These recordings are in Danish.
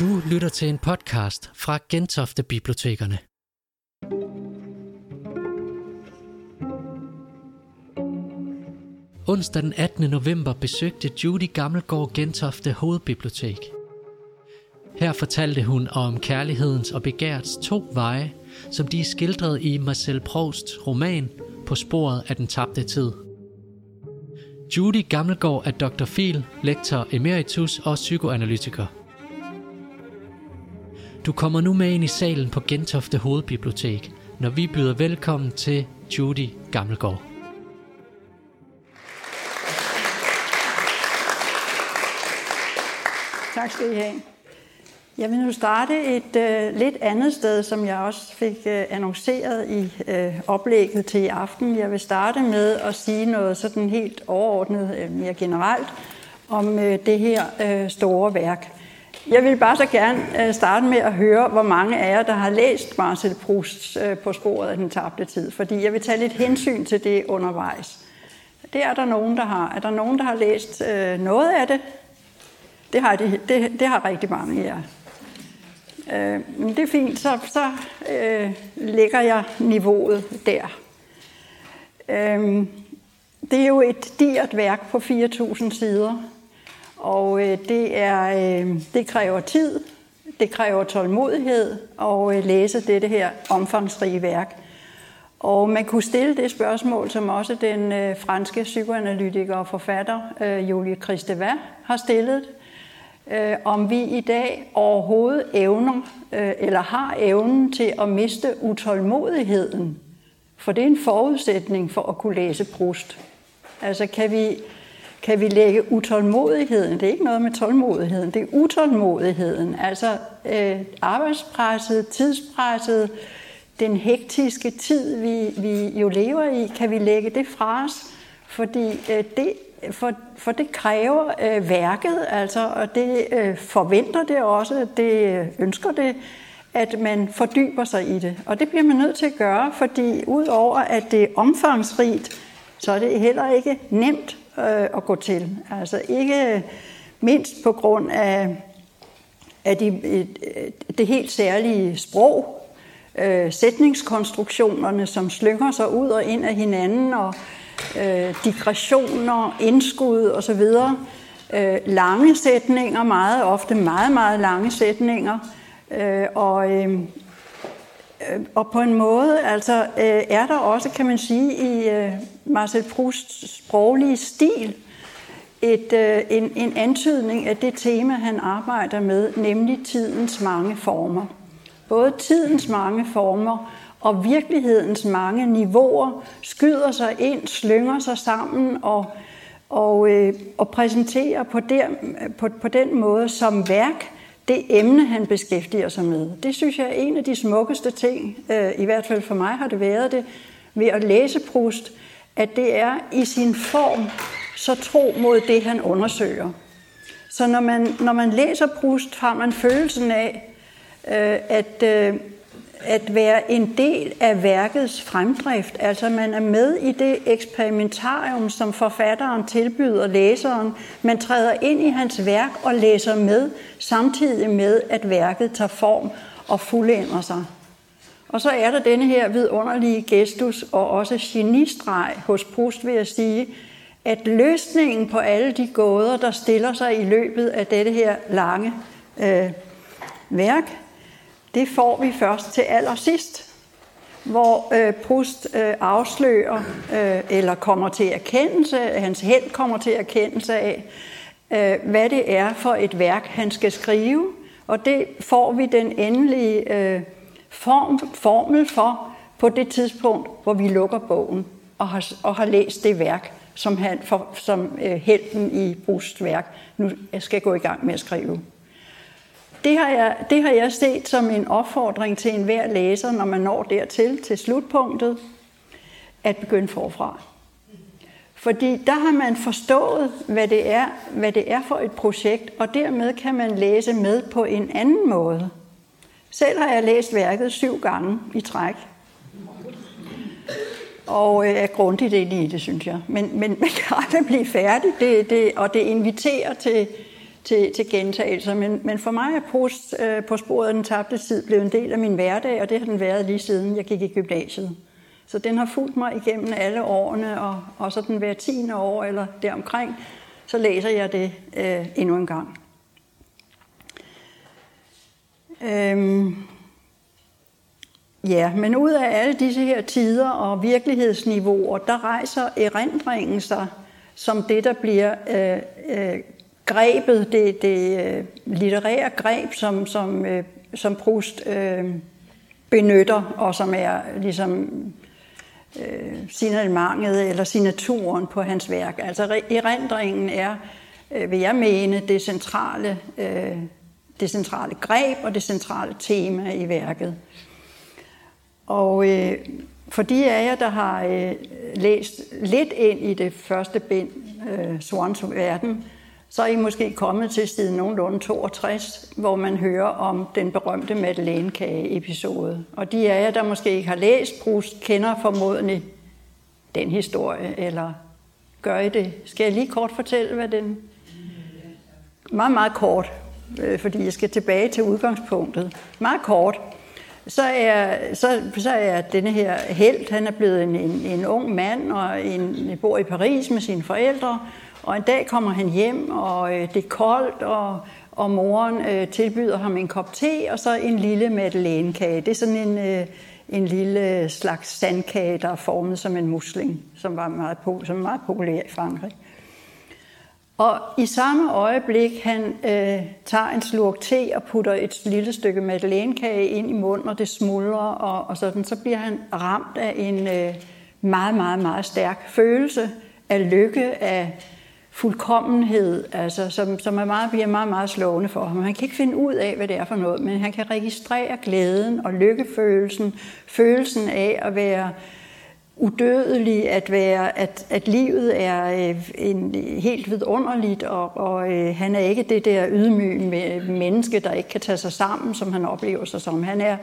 Du lytter til en podcast fra Gentofte Bibliotekerne. Onsdag den 18. november besøgte Judy Gammelgaard Gentofte Hovedbibliotek. Her fortalte hun om kærlighedens og begærets to veje, som de er skildret i Marcel Prousts roman På sporet af den tabte tid. Judy Gammelgaard er Dr. Phil, lektor emeritus og psykoanalytiker. Du kommer nu med ind i salen på Gentofte Hovedbibliotek, når vi byder velkommen til Judy Gammelgaard. Tak skal I have. Jeg vil nu starte et øh, lidt andet sted, som jeg også fik øh, annonceret i øh, oplægget til i aften. Jeg vil starte med at sige noget sådan helt overordnet, øh, mere generelt, om øh, det her øh, store værk. Jeg vil bare så gerne øh, starte med at høre, hvor mange af jer, der har læst Marcel Proust øh, på sporet af den tabte tid, fordi jeg vil tage lidt hensyn til det undervejs. Det er der nogen, der har. Er der nogen, der har læst øh, noget af det? Det har, det, det, det har rigtig mange af jer. Øh, men det er fint, så, så øh, lægger jeg niveauet der. Øh, det er jo et digert værk på 4.000 sider, og øh, det, er, øh, det kræver tid, det kræver tålmodighed at øh, læse dette her omfangsrige værk. Og man kunne stille det spørgsmål, som også den øh, franske psykoanalytiker og forfatter øh, Julie Christeva har stillet, øh, om vi i dag overhovedet evner, øh, eller har evnen til at miste utålmodigheden. For det er en forudsætning for at kunne læse Proust. Altså kan vi, kan vi lægge utålmodigheden, det er ikke noget med tålmodigheden, det er utålmodigheden, altså øh, arbejdspresset, tidspresset, den hektiske tid, vi, vi jo lever i, kan vi lægge det fra os, fordi øh, det for, for det kræver øh, værket, altså, og det øh, forventer det også, det øh, ønsker det, at man fordyber sig i det. Og det bliver man nødt til at gøre, fordi udover at det er omfangsrigt, så er det heller ikke nemt øh, at gå til. Altså ikke mindst på grund af, af de, det helt særlige sprog, øh, sætningskonstruktionerne, som slynger sig ud og ind af hinanden, og øh, digressioner, indskud osv. Øh, lange sætninger, meget ofte meget, meget lange sætninger. Øh, og, øh, Øh, og på en måde altså, øh, er der også, kan man sige, i øh, Marcel Prousts sproglige stil, et, en, en antydning af det tema, han arbejder med, nemlig tidens mange former. Både tidens mange former og virkelighedens mange niveauer skyder sig ind, slynger sig sammen og, og, og præsenterer på, der, på, på den måde som værk det emne, han beskæftiger sig med. Det synes jeg er en af de smukkeste ting, øh, i hvert fald for mig har det været det, ved at læse Proust, at det er i sin form så tro mod det, han undersøger. Så når man, når man læser Proust, har man følelsen af, øh, at, øh, at være en del af værkets fremdrift. Altså man er med i det eksperimentarium, som forfatteren tilbyder læseren. Man træder ind i hans værk og læser med, samtidig med, at værket tager form og fuldender sig. Og så er der denne her vidunderlige gestus og også genistreg hos Proust, vil jeg sige, at løsningen på alle de gåder, der stiller sig i løbet af dette her lange øh, værk, det får vi først til allersidst, hvor øh, Proust øh, afslører øh, eller kommer til erkendelse, hans held kommer til erkendelse af, øh, hvad det er for et værk, han skal skrive. Og det får vi den endelige øh, form, formel for på det tidspunkt, hvor vi lukker bogen og har, og har læst det værk, som, han, for, som øh, helten i Prousts værk nu skal gå i gang med at skrive. Det har, jeg, det har jeg set som en opfordring til enhver læser, når man når dertil, til slutpunktet, at begynde forfra. Fordi der har man forstået, hvad det, er, hvad det er for et projekt, og dermed kan man læse med på en anden måde. Selv har jeg læst værket syv gange i træk. Og øh, er grundigt det i det, synes jeg. Men, men man kan aldrig blive færdig, det, det, og det inviterer til, til, til gentagelser. Men, men for mig er post øh, på sporet af den tabte tid blevet en del af min hverdag, og det har den været lige siden jeg gik i gymnasiet. Så den har fulgt mig igennem alle årene, og, og så den hver tiende år eller deromkring, så læser jeg det øh, endnu en gang. Øhm, ja, men ud af alle disse her tider og virkelighedsniveauer, der rejser erindringen sig som det, der bliver øh, øh, grebet, det, det øh, litterære greb, som, som, øh, som Proust øh, benytter, og som er ligesom øh, signalementet eller signaturen på hans værk. Altså erindringen er, øh, vil jeg mene, det centrale, øh, det centrale greb og det centrale tema i værket. Og øh, for de af jer, der har øh, læst lidt ind i det første bind, øh, Swans Verden, så er I måske kommet til side nogenlunde 62, hvor man hører om den berømte Madeleine-kage-episode. Og de af jer, der måske ikke har læst Proust, kender formodentlig den historie, eller gør I det? Skal jeg lige kort fortælle, hvad den... Meget, meget kort, øh, fordi jeg skal tilbage til udgangspunktet. Meget kort. Så er, så, så er denne her held, han er blevet en, en, en ung mand, og en, bor i Paris med sine forældre, og en dag kommer han hjem, og øh, det er koldt, og, og moren øh, tilbyder ham en kop te, og så en lille madeleinekage. Det er sådan en, øh, en lille slags sandkage, der er formet som en musling, som var meget, som var meget populær i Frankrig. Og i samme øjeblik, han øh, tager en slurk te og putter et lille stykke madeleinekage ind i munden, og det smuldrer, og, og sådan, så bliver han ramt af en øh, meget, meget, meget stærk følelse af lykke, af fuldkommenhed, altså, som, som er meget, bliver meget, meget slående for ham. Han kan ikke finde ud af, hvad det er for noget, men han kan registrere glæden og lykkefølelsen, følelsen af at være udødelig, at, være, at, at livet er øh, en, helt vidunderligt, og, og øh, han er ikke det der ydmyge menneske, der ikke kan tage sig sammen, som han oplever sig som. Han er,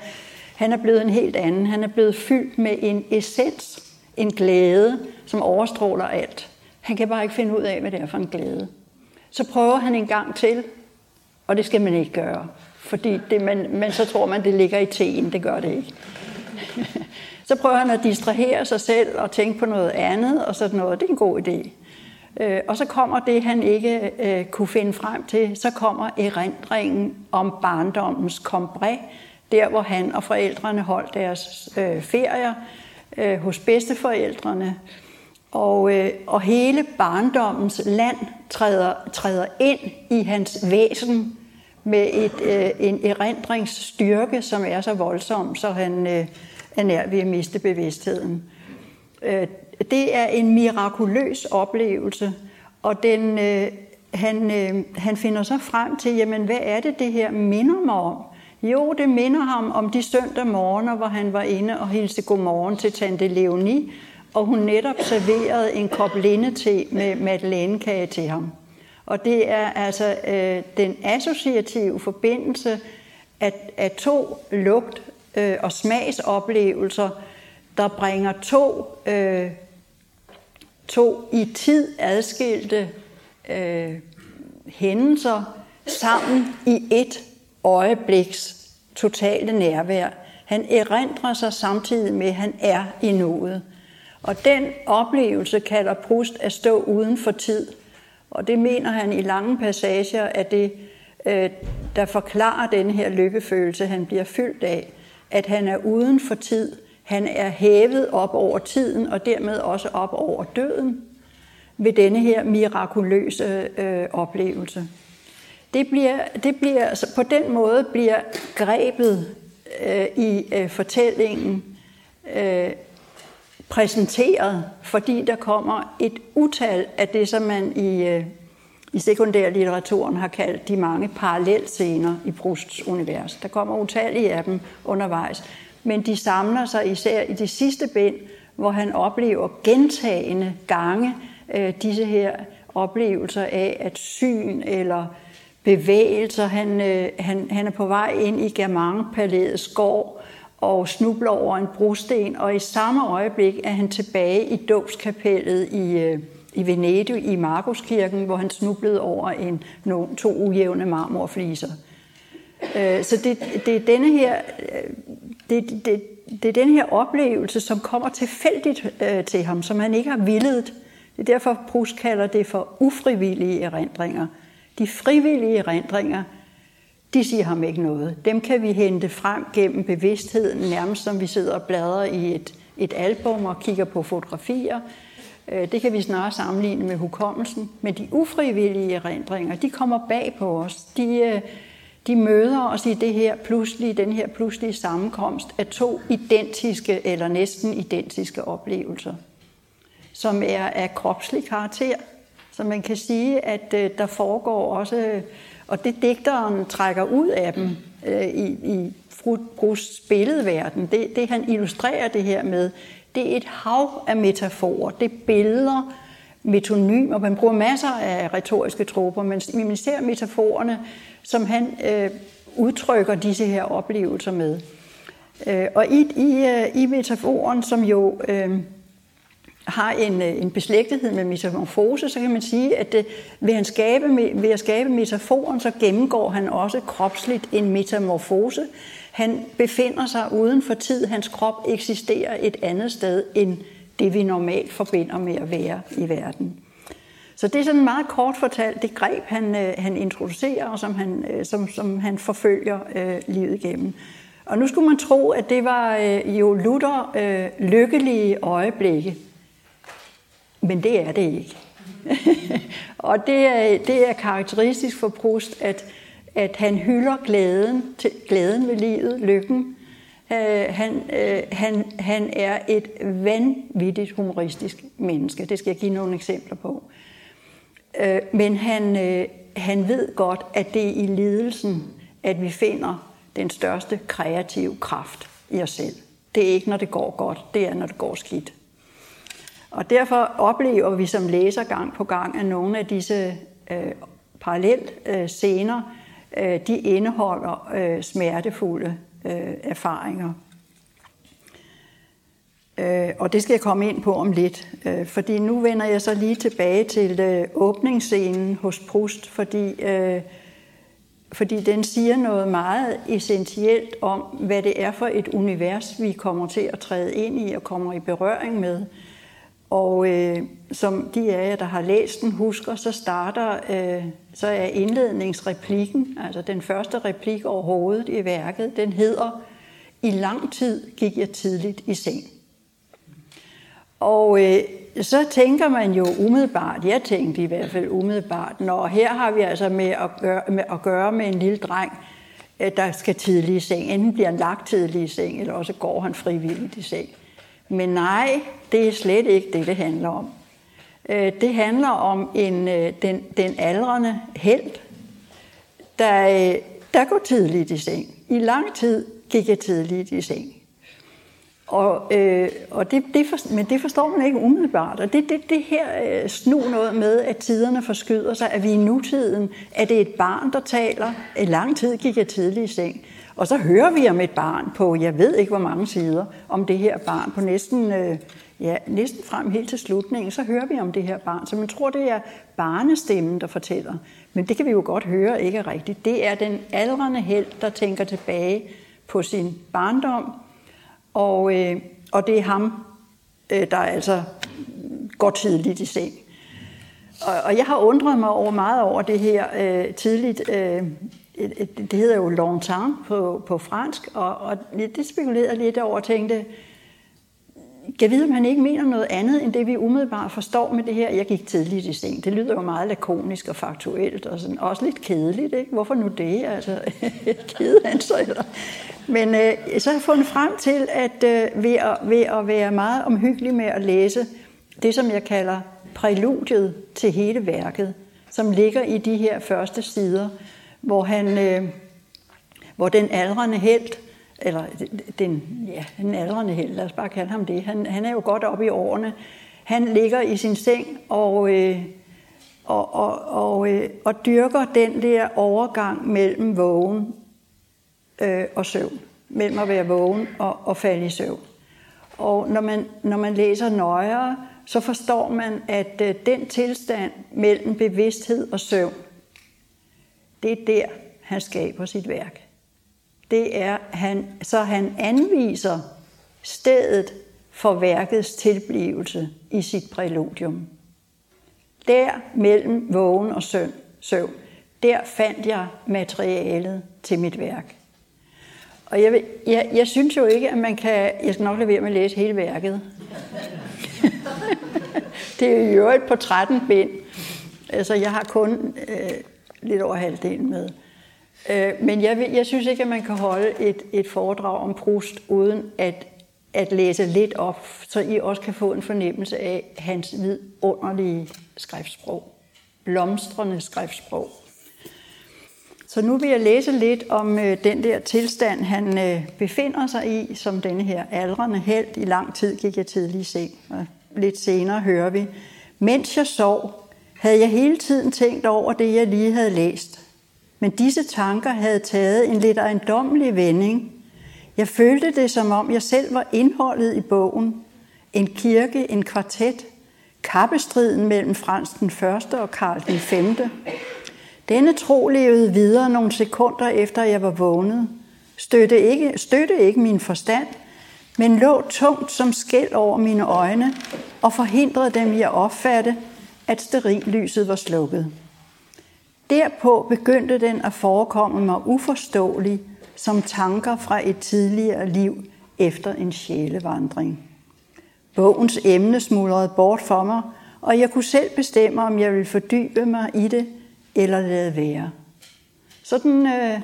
han er blevet en helt anden. Han er blevet fyldt med en essens, en glæde, som overstråler alt. Han kan bare ikke finde ud af, hvad det er for en glæde. Så prøver han en gang til, og det skal man ikke gøre. Fordi det, man, men så tror man, det ligger i teen. Det gør det ikke. så prøver han at distrahere sig selv og tænke på noget andet, og sådan noget. Det er en god idé. Øh, og så kommer det, han ikke øh, kunne finde frem til, så kommer erindringen om barndommens kombre, der hvor han og forældrene holdt deres øh, ferier øh, hos bedsteforældrene, og, øh, og hele barndommens land træder, træder ind i hans væsen med et, øh, en erindringsstyrke, som er så voldsom, så han øh, er nær ved at miste bevidstheden. Øh, det er en mirakuløs oplevelse, og den, øh, han, øh, han finder så frem til, jamen hvad er det, det her minder mig om? Jo, det minder ham om de søndag morgener, hvor han var inde og hilste godmorgen til tante Leonie, og hun netop serverede en kop lindete med madeleinekage til ham. Og det er altså øh, den associative forbindelse af, af to lugt- øh, og smagsoplevelser, der bringer to, øh, to i tid adskilte øh, hændelser sammen i et øjebliks totale nærvær. Han erindrer sig samtidig med, at han er i noget. Og den oplevelse kalder Proust at stå uden for tid. Og det mener han i lange passager, at det, øh, der forklarer den her lykkefølelse, han bliver fyldt af, at han er uden for tid. Han er hævet op over tiden, og dermed også op over døden ved denne her mirakuløse øh, oplevelse. Det bliver, det bliver, altså på den måde bliver grebet øh, i øh, fortællingen øh, præsenteret, fordi der kommer et utal af det, som man i, øh, i sekundærlitteraturen har kaldt de mange parallelscener i Prousts univers. Der kommer utallige af dem undervejs, men de samler sig især i det sidste bind, hvor han oplever gentagende gange øh, disse her oplevelser af, at syn eller bevægelser, han, øh, han, han er på vej ind i Germain-palæets gård, og snubler over en brosten, og i samme øjeblik er han tilbage i dåbskapellet i, øh, i Venedig i Markuskirken, hvor han snublede over en, no, to ujævne marmorfliser. Øh, så det, det er denne her, øh, det, det, det er den her oplevelse, som kommer tilfældigt til ham, som han ikke har villet. Det er derfor, Proust kalder det for ufrivillige erindringer. De frivillige erindringer, de siger ham ikke noget. Dem kan vi hente frem gennem bevidstheden, nærmest som vi sidder og bladrer i et, et album og kigger på fotografier. Øh, det kan vi snarere sammenligne med hukommelsen. Men de ufrivillige erindringer, de kommer bag på os. De, øh, de møder os i det her pludselige, den her pludselige sammenkomst af to identiske eller næsten identiske oplevelser, som er af kropslig karakter. Så man kan sige, at øh, der foregår også, og det digteren trækker ud af dem øh, i, i Brugs billedverden, det, det han illustrerer det her med, det er et hav af metaforer, det er billeder, metonymer, man bruger masser af retoriske troper, men man ser metaforerne, som han øh, udtrykker disse her oplevelser med. Øh, og i, i, øh, i metaforen, som jo øh, har en, øh, en beslægtethed med metamorfose, så kan man sige, at det, ved, han skabe, ved at skabe metaforen, så gennemgår han også kropsligt en metamorfose. Han befinder sig uden for tid. Hans krop eksisterer et andet sted end det, vi normalt forbinder med at være i verden. Så det er sådan meget kort fortalt det greb, han, øh, han introducerer, og som han, øh, som, som han forfølger øh, livet igennem. Og nu skulle man tro, at det var øh, jo lutter øh, lykkelige øjeblikke. Men det er det ikke. og det er, det er karakteristisk for Proust, at, at han hylder glæden, til, glæden ved livet, lykken. Øh, han, øh, han, han er et vanvittigt humoristisk menneske. Det skal jeg give nogle eksempler på. Øh, men han, øh, han ved godt, at det er i lidelsen, at vi finder den største kreative kraft i os selv. Det er ikke, når det går godt, det er, når det går skidt. Og derfor oplever vi som læser gang på gang, at nogle af disse øh, parallelt øh, scener, øh, de indeholder øh, smertefulde øh, erfaringer. Øh, og det skal jeg komme ind på om lidt, øh, fordi nu vender jeg så lige tilbage til øh, åbningsscenen hos Proust, fordi, øh, fordi den siger noget meget essentielt om, hvad det er for et univers, vi kommer til at træde ind i og kommer i berøring med. Og øh, som de af jer, der har læst den, husker, så starter, øh, så er indledningsreplikken, altså den første replik overhovedet i værket, den hedder, i lang tid gik jeg tidligt i seng. Og øh, så tænker man jo umiddelbart, jeg tænkte i hvert fald umiddelbart, når her har vi altså med at gøre med, at gøre med en lille dreng, øh, der skal tidlig i seng. Enten bliver han lagt tidlig i seng, eller også går han frivilligt i seng. Men nej, det er slet ikke det, det handler om. Øh, det handler om en, øh, den, den aldrende held, der, øh, der går tidligt i seng. I lang tid gik jeg tidligt i seng. Og, øh, og det, det for, men det forstår man ikke umiddelbart. Og det, det, det her øh, snu noget med, at tiderne forskyder sig, at vi i nutiden, at det er et barn, der taler. En lang tid gik jeg tidligt i seng. Og så hører vi om et barn på, jeg ved ikke hvor mange sider, om det her barn på næsten, øh, ja, næsten frem helt til slutningen, så hører vi om det her barn. Så man tror, det er barnestemmen, der fortæller. Men det kan vi jo godt høre ikke er rigtigt. Det er den aldrende held, der tænker tilbage på sin barndom, og, øh, og det er ham, øh, der altså går tidligt i seng. Og, og jeg har undret mig over meget over det her øh, tidligt. Øh, Øh, det hedder jo longtemps på, på fransk, og, og det spekulerede lidt over og tænkte, jeg vide, om han ikke mener noget andet, end det vi umiddelbart forstår med det her. Jeg gik tidligt i seng. Det lyder jo meget lakonisk og faktuelt, og sådan, også lidt kedeligt. Ikke? Hvorfor nu det? Altså, kede han så eller? Men øh, så har jeg fundet frem til, at øh, ved, at, ved at være meget omhyggelig med at læse det, som jeg kalder præludiet til hele værket, som ligger i de her første sider, hvor, han, øh, hvor den aldrende held, eller den, ja, den aldrende held, lad os bare kalde ham det, han, han er jo godt oppe i årene, han ligger i sin seng og, øh, og, og, og, øh, og dyrker den der overgang mellem vågen øh, og søvn. Mellem at være vågen og, og falde i søvn. Og når man, når man læser nøjere, så forstår man, at øh, den tilstand mellem bevidsthed og søvn, det er der, han skaber sit værk. Det er, han, så han anviser stedet for værkets tilblivelse i sit præludium. Der mellem vågen og søvn, søvn, der fandt jeg materialet til mit værk. Og jeg, jeg, jeg synes jo ikke, at man kan... Jeg skal nok lade være med at læse hele værket. det er jo et på 13 bind. Altså, jeg har kun øh, lidt over halvdelen med. Øh, men jeg, jeg synes ikke, at man kan holde et, et foredrag om Proust, uden at, at læse lidt op, så I også kan få en fornemmelse af hans vidunderlige skriftsprog. Blomstrende skriftsprog. Så nu vil jeg læse lidt om øh, den der tilstand, han øh, befinder sig i, som denne her aldrende held. I lang tid gik jeg tidlig i seng, og lidt senere hører vi. Mens jeg sov, havde jeg hele tiden tænkt over det, jeg lige havde læst. Men disse tanker havde taget en lidt ejendommelig vending. Jeg følte det, som om jeg selv var indholdet i bogen. En kirke, en kvartet, kappestriden mellem Frans den første og Karl den 5. Denne tro levede videre nogle sekunder efter jeg var vågnet. Støtte ikke, støtte ikke min forstand, men lå tungt som skæld over mine øjne og forhindrede dem i at opfatte, at sterillyset var slukket. Derpå begyndte den at forekomme mig uforståelig som tanker fra et tidligere liv efter en sjælevandring. Bogens emne smuldrede bort for mig, og jeg kunne selv bestemme, om jeg ville fordybe mig i det eller lade være. Sådan, øh,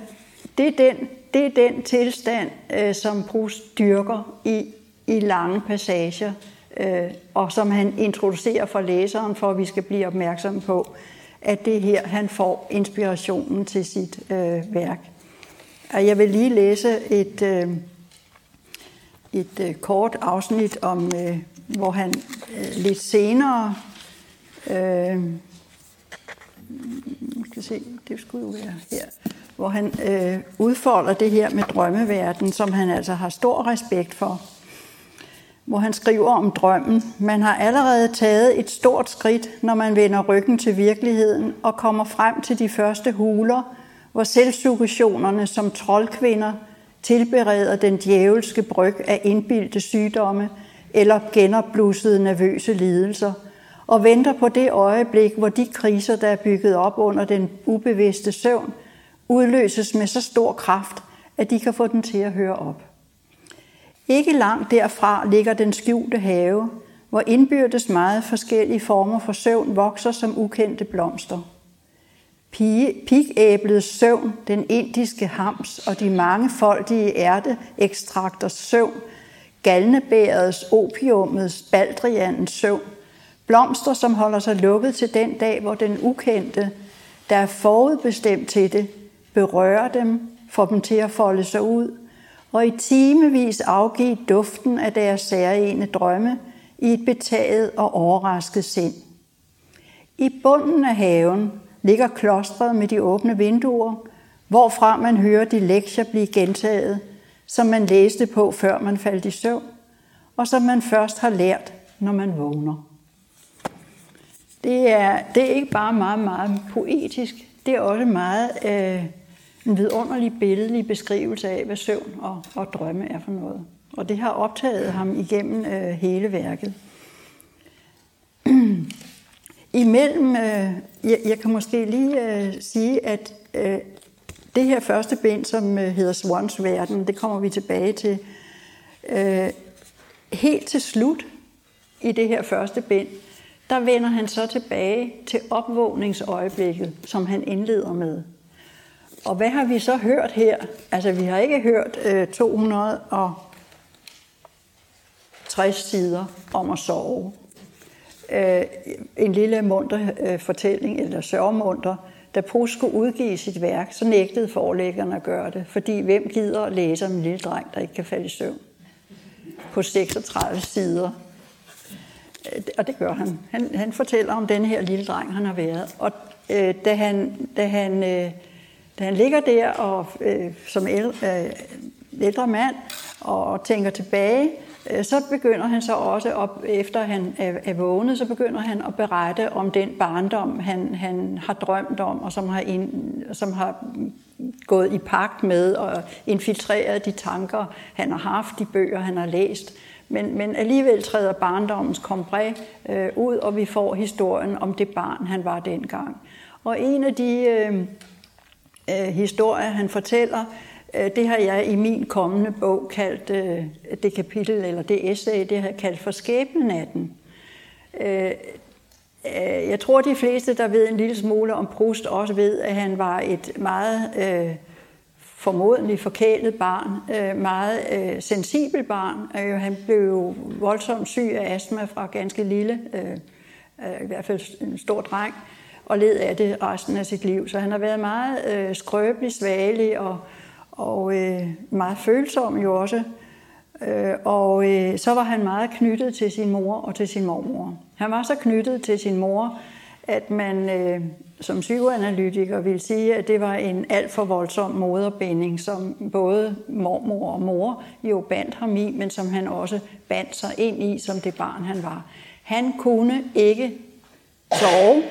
det, er den, det er den tilstand, øh, som Proust dyrker i, i lange passager, øh, og som han introducerer for læseren, for at vi skal blive opmærksomme på, at det er her, han får inspirationen til sit øh, værk. Og jeg vil lige læse et, øh, et øh, kort afsnit om, øh, hvor han øh, lidt senere øh, skal se, det skulle jo være her, hvor han øh, udfolder det her med drømmeverden, som han altså har stor respekt for. Hvor han skriver om drømmen. Man har allerede taget et stort skridt, når man vender ryggen til virkeligheden og kommer frem til de første huler, hvor selvsuggestionerne som troldkvinder tilbereder den djævelske bryg af indbildte sygdomme eller genopblussede nervøse lidelser – og venter på det øjeblik, hvor de kriser, der er bygget op under den ubevidste søvn, udløses med så stor kraft, at de kan få den til at høre op. Ikke langt derfra ligger den skjulte have, hvor indbyrdes meget forskellige former for søvn vokser som ukendte blomster. Pigæblets søvn, den indiske hams og de mange foldige ærteekstrakters søvn, galnebærets, opiumets, baldrianens søvn, Blomster, som holder sig lukket til den dag, hvor den ukendte, der er forudbestemt til det, berører dem, får dem til at folde sig ud, og i timevis afgive duften af deres særlige drømme i et betaget og overrasket sind. I bunden af haven ligger klostret med de åbne vinduer, hvorfra man hører de lektier blive gentaget, som man læste på, før man faldt i søvn, og som man først har lært, når man vågner. Det er, det er ikke bare meget, meget poetisk, det er også meget øh, en vidunderlig billedlig beskrivelse af, hvad søvn og, og drømme er for noget. Og det har optaget ham igennem øh, hele værket. Imellem, øh, jeg, jeg kan måske lige øh, sige, at øh, det her første bind, som øh, hedder Swans Verden, det kommer vi tilbage til. Øh, helt til slut i det her første bind, der vender han så tilbage til opvågningsøjeblikket, som han indleder med. Og hvad har vi så hørt her? Altså, vi har ikke hørt øh, 260 sider om at sove. Øh, en lille munter øh, fortælling, eller sørgemunter, da Proust skulle udgive sit værk, så nægtede forlæggerne at gøre det, fordi hvem gider at læse om en lille dreng, der ikke kan falde i søvn? På 36 sider øh, og det gør han. han. Han fortæller om den her lille dreng, han har været. Og øh, da, han, da, han, øh, da han ligger der og, øh, som ældre, øh, ældre mand og tænker tilbage, Øh, så begynder han så også, op, efter han er, er vågnet, så begynder han at berette om den barndom, han, han har drømt om, og som har, ind, som har gået i pagt med og infiltreret de tanker, han har haft, de bøger, han har læst. Men, men alligevel træder barndommens kombré øh, ud, og vi får historien om det barn, han var dengang. Og en af de øh, øh, historier, han fortæller, øh, det har jeg i min kommende bog kaldt, øh, det kapitel eller det essay, det har jeg kaldt for skæbnenatten. Øh, øh, jeg tror, de fleste, der ved en lille smule om Proust, også ved, at han var et meget øh, formodentlig forkælet barn, øh, meget øh, sensibel barn. Øh, han blev jo voldsomt syg af astma fra ganske lille, øh, øh, i hvert fald en stor dreng, og led af det resten af sit liv. Så han har været meget øh, skrøbelig, svagelig og, og øh, meget følsom jo også. Øh, og øh, så var han meget knyttet til sin mor og til sin mormor. Han var så knyttet til sin mor, at man øh, som psykoanalytiker vil sige, at det var en alt for voldsom moderbinding, som både mormor og mor jo bandt ham i, men som han også bandt sig ind i som det barn, han var. Han kunne ikke sove,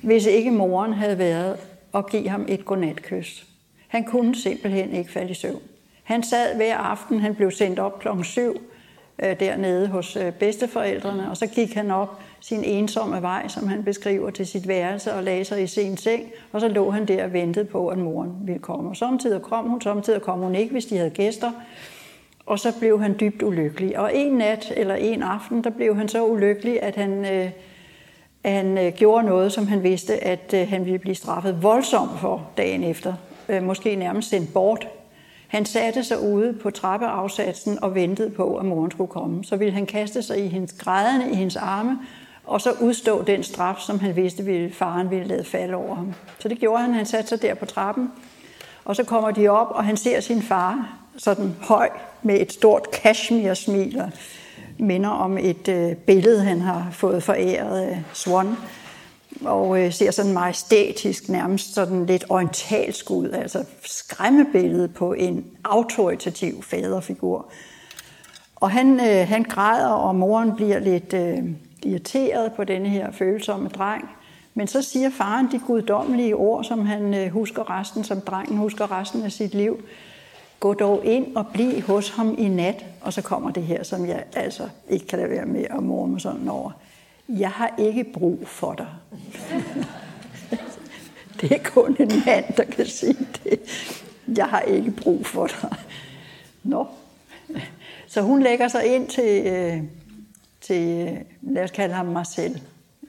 hvis ikke moren havde været og give ham et godnatkys. Han kunne simpelthen ikke falde i søvn. Han sad hver aften, han blev sendt op klokken 7 øh, dernede hos øh, bedsteforældrene, og så gik han op sin ensomme vej, som han beskriver, til sit værelse og lagde sig i sin seng, og så lå han der og ventede på, at moren ville komme. Og samtidig kom hun, samtidig kom hun ikke, hvis de havde gæster, og så blev han dybt ulykkelig. Og en nat eller en aften, der blev han så ulykkelig, at han, øh, han øh, gjorde noget, som han vidste, at øh, han ville blive straffet voldsomt for dagen efter. Øh, måske nærmest sendt bort han satte sig ude på trappeafsatsen og ventede på, at moren skulle komme. Så ville han kaste sig i hendes grædende i hendes arme, og så udstå den straf, som han vidste, ville faren ville lade falde over ham. Så det gjorde han. Han satte sig der på trappen, og så kommer de op, og han ser sin far sådan høj med et stort kashmir-smil, minder om et øh, billede, han har fået foræret af Swan og øh, ser sådan majestætisk, nærmest sådan lidt orientalsk ud, altså skræmmebillede på en autoritativ faderfigur. Og han, øh, han græder, og moren bliver lidt øh, irriteret på denne her følsomme dreng. Men så siger faren de guddommelige ord, som han øh, husker resten, som drengen husker resten af sit liv. Gå dog ind og bliv hos ham i nat. Og så kommer det her, som jeg altså ikke kan lade være med at morme sådan over jeg har ikke brug for dig. det er kun en mand, der kan sige det. Jeg har ikke brug for dig. Nå. Så hun lægger sig ind til, øh, til øh, lad os kalde ham Marcel.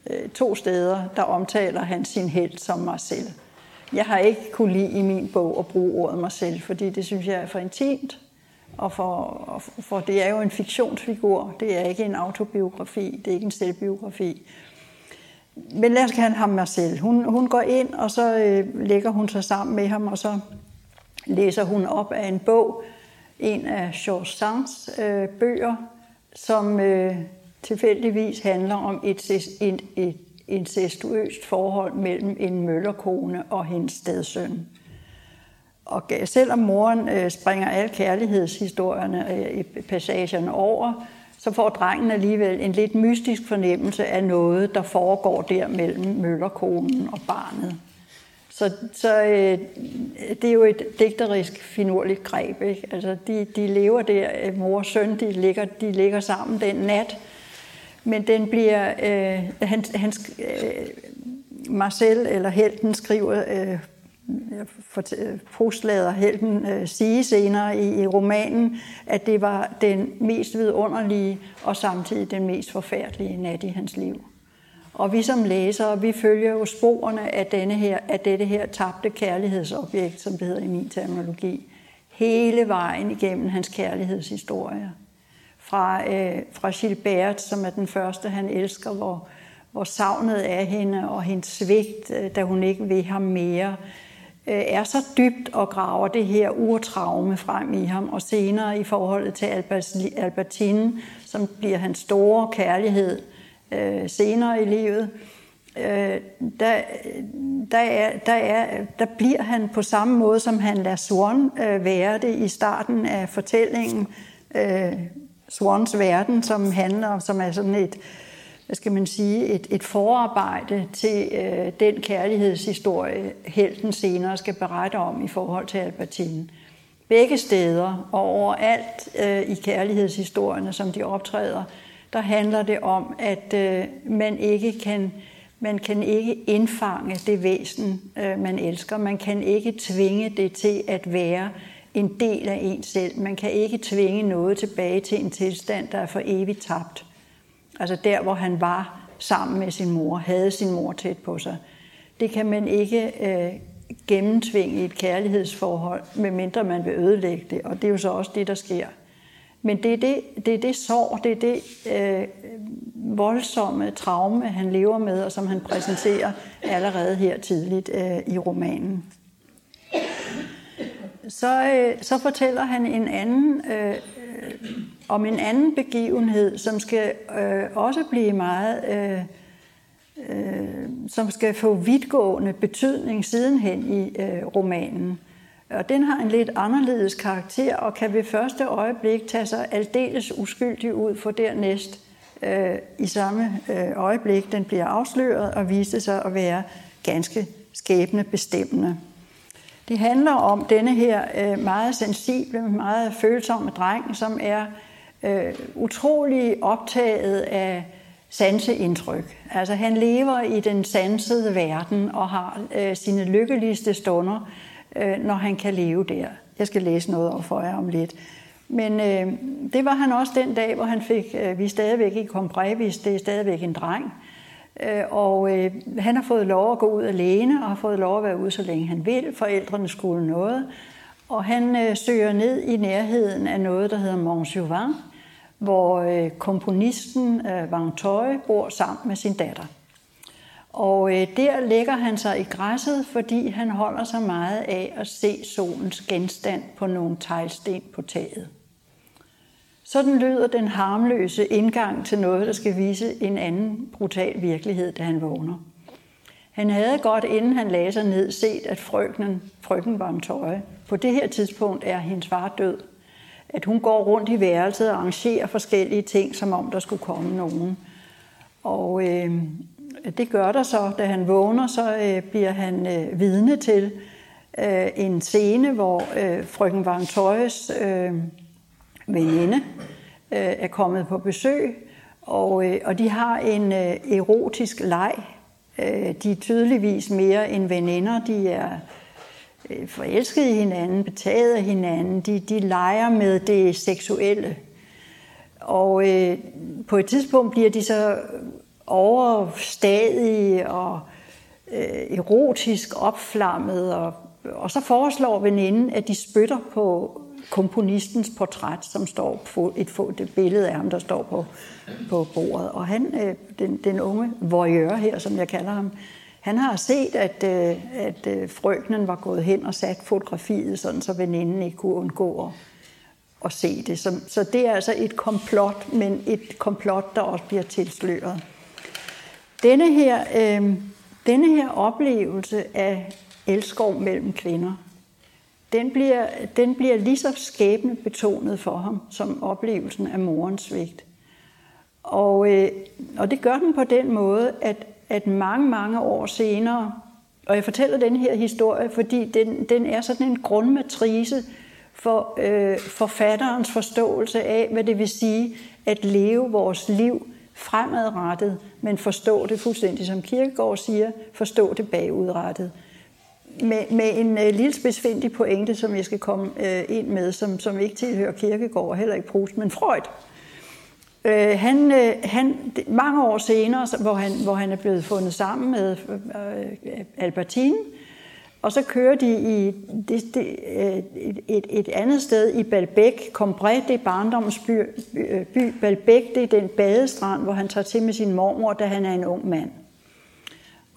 Øh, to steder, der omtaler han sin held som Marcel. Jeg har ikke kunne lide i min bog at bruge ordet Marcel, fordi det synes jeg er for intimt og for, for det er jo en fiktionsfigur, det er ikke en autobiografi, det er ikke en selvbiografi. Men lad os kalde ham Marcel. Hun, hun går ind, og så øh, lægger hun sig sammen med ham, og så læser hun op af en bog, en af Georges Sands øh, bøger, som øh, tilfældigvis handler om et, et, et incestuøst forhold mellem en møllerkone og hendes stedsøn. Og selvom moren øh, springer alle kærlighedshistorierne øh, i passagerne over, så får drengen alligevel en lidt mystisk fornemmelse af noget, der foregår der mellem møllerkonen og barnet. Så, så øh, det er jo et digterisk finurligt greb. Ikke? Altså, de, de lever der, øh, mor og søn, de ligger, de ligger sammen den nat, men den bliver, øh, han, han, øh, Marcel eller Helten skriver øh, postlader helten øh, sige senere i, i romanen, at det var den mest vidunderlige og samtidig den mest forfærdelige nat i hans liv. Og vi som læsere, vi følger jo sporene af, denne her, af dette her tabte kærlighedsobjekt, som det hedder i min terminologi, hele vejen igennem hans kærlighedshistorie. Fra, øh, fra Gilbert, som er den første, han elsker, hvor, hvor savnet af hende og hendes svigt, øh, da hun ikke vil ham mere, Øh, er så dybt og graver det her urtraume frem i ham, og senere i forholdet til Albertine, som bliver hans store kærlighed øh, senere i livet, øh, der, der, er, der, er, der bliver han på samme måde, som han lader Soren øh, være det i starten af fortællingen, øh, Swans verden, som handler som er sådan et, hvad skal man sige, et, et forarbejde til øh, den kærlighedshistorie, helten senere skal berette om i forhold til Albertine. Begge steder og overalt øh, i kærlighedshistorierne, som de optræder, der handler det om, at øh, man ikke kan man kan ikke indfange det væsen, øh, man elsker. Man kan ikke tvinge det til at være en del af en selv. Man kan ikke tvinge noget tilbage til en tilstand, der er for evigt tabt. Altså der, hvor han var sammen med sin mor, havde sin mor tæt på sig. Det kan man ikke øh, gennemtvinge i et kærlighedsforhold, medmindre man vil ødelægge det, og det er jo så også det, der sker. Men det er det, det, er det sorg, det er det øh, voldsomme traume, han lever med, og som han præsenterer allerede her tidligt øh, i romanen. Så, øh, så fortæller han en anden øh, øh, om en anden begivenhed, som skal øh, også blive meget, øh, øh, som skal få vidtgående betydning sidenhen i øh, romanen. Og den har en lidt anderledes karakter, og kan ved første øjeblik tage sig aldeles uskyldig ud, for dernæst øh, i samme øh, øjeblik, den bliver afsløret og viste sig at være ganske skæbne bestemmende. Det handler om denne her øh, meget sensible, meget følsomme dreng, som er øh, utrolig optaget af sanseindtryk. Altså han lever i den sansede verden og har øh, sine lykkeligste stunder, øh, når han kan leve der. Jeg skal læse noget over for jer om lidt. Men øh, det var han også den dag, hvor han fik, øh, vi er stadigvæk i Comprevis, det er stadigvæk en dreng, øh, Øh, og øh, han har fået lov at gå ud alene, og har fået lov at være ude, så længe han vil. Forældrene skulle noget, og han øh, søger ned i nærheden af noget, der hedder Montjuvin, hvor øh, komponisten øh, Vangtøj bor sammen med sin datter. Og øh, der lægger han sig i græsset, fordi han holder sig meget af at se solens genstand på nogle teglsten på taget. Sådan lyder den harmløse indgang til noget, der skal vise en anden brutal virkelighed, da han vågner. Han havde godt, inden han lagde sig ned, set, at frøkenen, frøken var en tøje. På det her tidspunkt er hendes far død. At hun går rundt i værelset og arrangerer forskellige ting, som om der skulle komme nogen. Og øh, det gør der så, da han vågner, så øh, bliver han øh, vidne til øh, en scene, hvor øh, frøken Vangtøjes øh, veninde øh, er kommet på besøg, og, øh, og de har en øh, erotisk leg. Øh, de er tydeligvis mere end veninder, de er øh, forelskede i hinanden, betaget af hinanden, de, de leger med det seksuelle. Og øh, på et tidspunkt bliver de så overstadige og øh, erotisk opflammet, og, og så foreslår veninden, at de spytter på komponistens portræt, som står på et, få, et billede af ham, der står på, på bordet. Og han, øh, den, den unge voyeur her, som jeg kalder ham, han har set, at, øh, at øh, frøkenen var gået hen og sat fotografiet, sådan så veninden ikke kunne undgå at, at se det. Så, så det er altså et komplot, men et komplot, der også bliver tilsløret. Denne her, øh, denne her oplevelse af elskov mellem kvinder, den bliver, den bliver lige så skæbne betonet for ham, som oplevelsen af morens svigt. Og, øh, og det gør den på den måde, at, at mange, mange år senere, og jeg fortæller den her historie, fordi den, den er sådan en grundmatrice for øh, forfatterens forståelse af, hvad det vil sige at leve vores liv fremadrettet, men forstå det fuldstændig, som Kierkegaard siger, forstå det bagudrettet med, med en øh, lille spidsfindig pointe, som jeg skal komme øh, ind med, som, som ikke tilhører Kirkegaard og heller ikke Proust, men Freud. Øh, han, øh, han, mange år senere, hvor han, hvor han er blevet fundet sammen med øh, Albertine, og så kører de i det, det, øh, et, et andet sted i Balbæk. Combré, det er barndommens by, øh, by. Balbæk, det er den badestrand, hvor han tager til med sin mormor, da han er en ung mand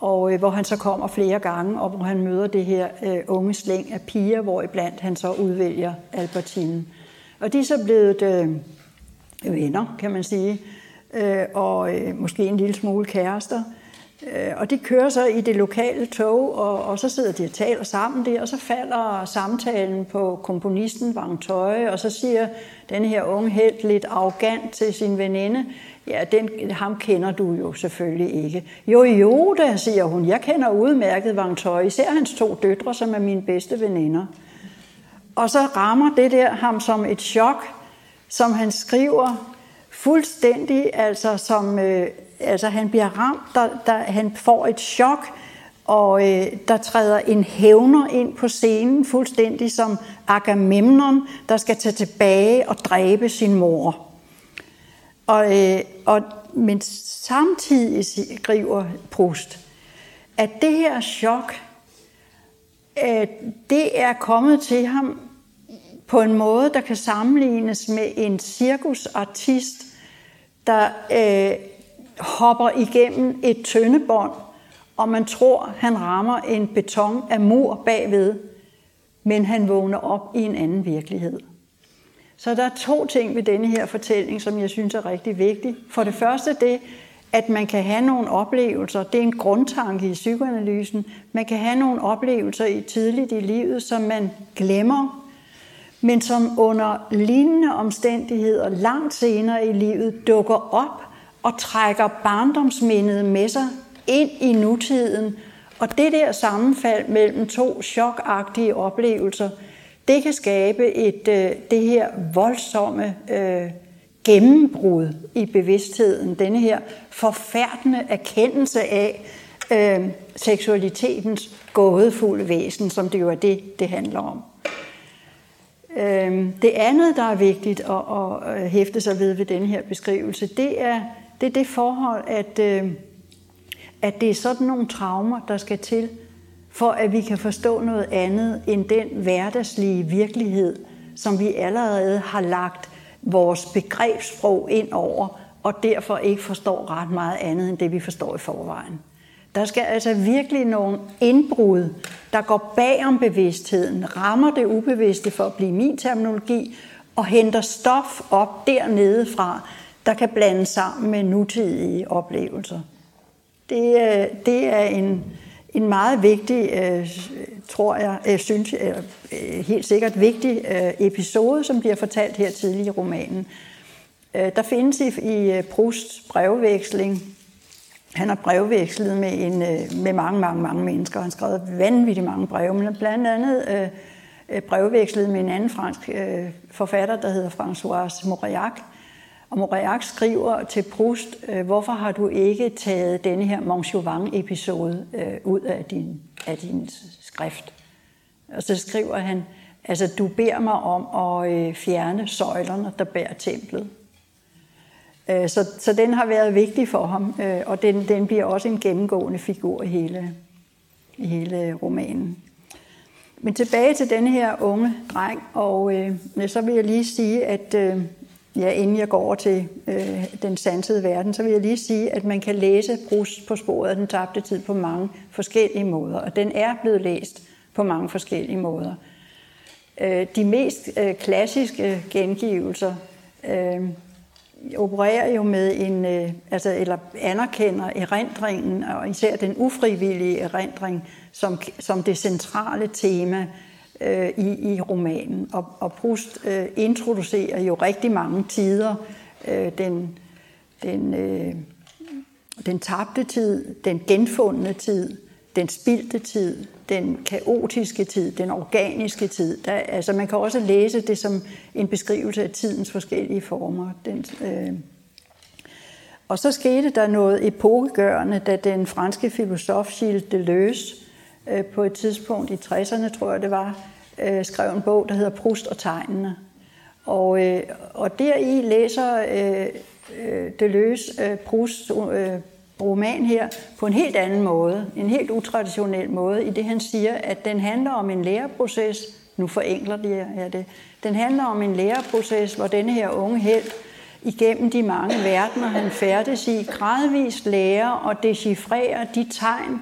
og øh, hvor han så kommer flere gange, og hvor han møder det her øh, unge slæng af piger, hvor iblandt han så udvælger Albertine. Og de er så blevet øh, venner, kan man sige, øh, og øh, måske en lille smule kærester. Øh, og de kører så i det lokale tog, og, og så sidder de og taler sammen der, og så falder samtalen på komponisten Vang Tøje, og så siger den her unge helt lidt arrogant til sin veninde, ja, den, ham kender du jo selvfølgelig ikke. Jo, jo da, siger hun, jeg kender udmærket Vang Tøje, især hans to døtre, som er mine bedste veninder. Og så rammer det der ham som et chok, som han skriver fuldstændig, altså som øh, altså han bliver ramt, der, der, han får et chok, og øh, der træder en hævner ind på scenen, fuldstændig som Agamemnon, der skal tage tilbage og dræbe sin mor. Og, øh, og, men samtidig skriver Proust, at det her chok, øh, det er kommet til ham på en måde, der kan sammenlignes med en cirkusartist, der øh, hopper igennem et tøndebånd, og man tror, han rammer en beton af mur bagved, men han vågner op i en anden virkelighed. Så der er to ting ved denne her fortælling, som jeg synes er rigtig vigtige. For det første det, at man kan have nogle oplevelser, det er en grundtanke i psykoanalysen, man kan have nogle oplevelser i tidligt i livet, som man glemmer, men som under lignende omstændigheder langt senere i livet dukker op og trækker barndomsmindet med sig ind i nutiden. Og det der sammenfald mellem to chokagtige oplevelser, det kan skabe et, øh, det her voldsomme øh, gennembrud i bevidstheden, denne her forfærdende erkendelse af øh, seksualitetens gådefulde væsen, som det jo er det, det handler om. Øh, det andet, der er vigtigt at, at øh, hæfte sig ved ved denne her beskrivelse, det er det er det forhold, at, øh, at det er sådan nogle traumer, der skal til, for at vi kan forstå noget andet end den hverdagslige virkelighed, som vi allerede har lagt vores begrebssprog ind over, og derfor ikke forstår ret meget andet end det, vi forstår i forvejen. Der skal altså virkelig nogle indbrud, der går bag om bevidstheden, rammer det ubevidste for at blive min terminologi, og henter stof op dernede fra, der kan blande sammen med nutidige oplevelser. Det, øh, det er en, en meget vigtig, øh, tror jeg, øh, synes jeg, helt sikkert vigtig episode, som bliver fortalt her tidligt i romanen. Der findes i, i Prousts brevveksling, han har brevvekslet med, en, med mange, mange, mange mennesker. Han har skrevet vanvittigt mange breve, men blandt andet øh, brevvekslet med en anden fransk øh, forfatter, der hedder François Mauriac, og Moriac skriver til Proust, øh, hvorfor har du ikke taget denne her Montchauvin-episode øh, ud af din, af din skrift? Og så skriver han, altså du beder mig om at øh, fjerne søjlerne, der bærer templet. Så, så den har været vigtig for ham, og den, den bliver også en gennemgående figur i hele, i hele romanen. Men tilbage til denne her unge dreng, og øh, så vil jeg lige sige, at øh, ja, inden jeg går over til øh, den sansede verden, så vil jeg lige sige, at man kan læse Brus på sporet af den tabte tid på mange forskellige måder, og den er blevet læst på mange forskellige måder. Øh, de mest øh, klassiske gengivelser øh, opererer jo med en, øh, altså, eller anerkender erindringen, og især den ufrivillige erindring, som, som det centrale tema øh, i, i romanen. Og, og Proust øh, introducerer jo rigtig mange tider. Øh, den, den, øh, den tabte tid, den genfundne tid, den spildte tid, den kaotiske tid, den organiske tid. Der, altså man kan også læse det som en beskrivelse af tidens forskellige former. Den, øh, og så skete der noget epokegørende, da den franske filosof Gilles Deleuze øh, på et tidspunkt i 60'erne, tror jeg det var, øh, skrev en bog, der hedder Prust og tegnene. Og, øh, og deri læser øh, øh, Deleuze øh, Prousts øh, roman her på en helt anden måde, en helt utraditionel måde, i det han siger, at den handler om en læreproces, nu forenkler de her det, den handler om en læreproces, hvor denne her unge held igennem de mange verdener, han færdes i, gradvist lærer og decifrerer de tegn,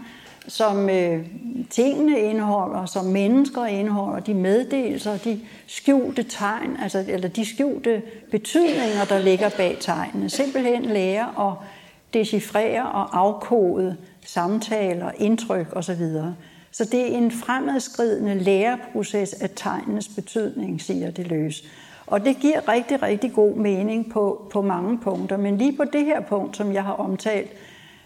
som øh, tingene indeholder, som mennesker indeholder, de meddelelser, de skjulte tegn, altså, eller de skjulte betydninger, der ligger bag tegnene. Simpelthen lære at decifrere og afkode samtaler, indtryk osv. Så det er en fremadskridende læreproces af tegnenes betydning, siger det løs. Og det giver rigtig, rigtig god mening på, på mange punkter. Men lige på det her punkt, som jeg har omtalt,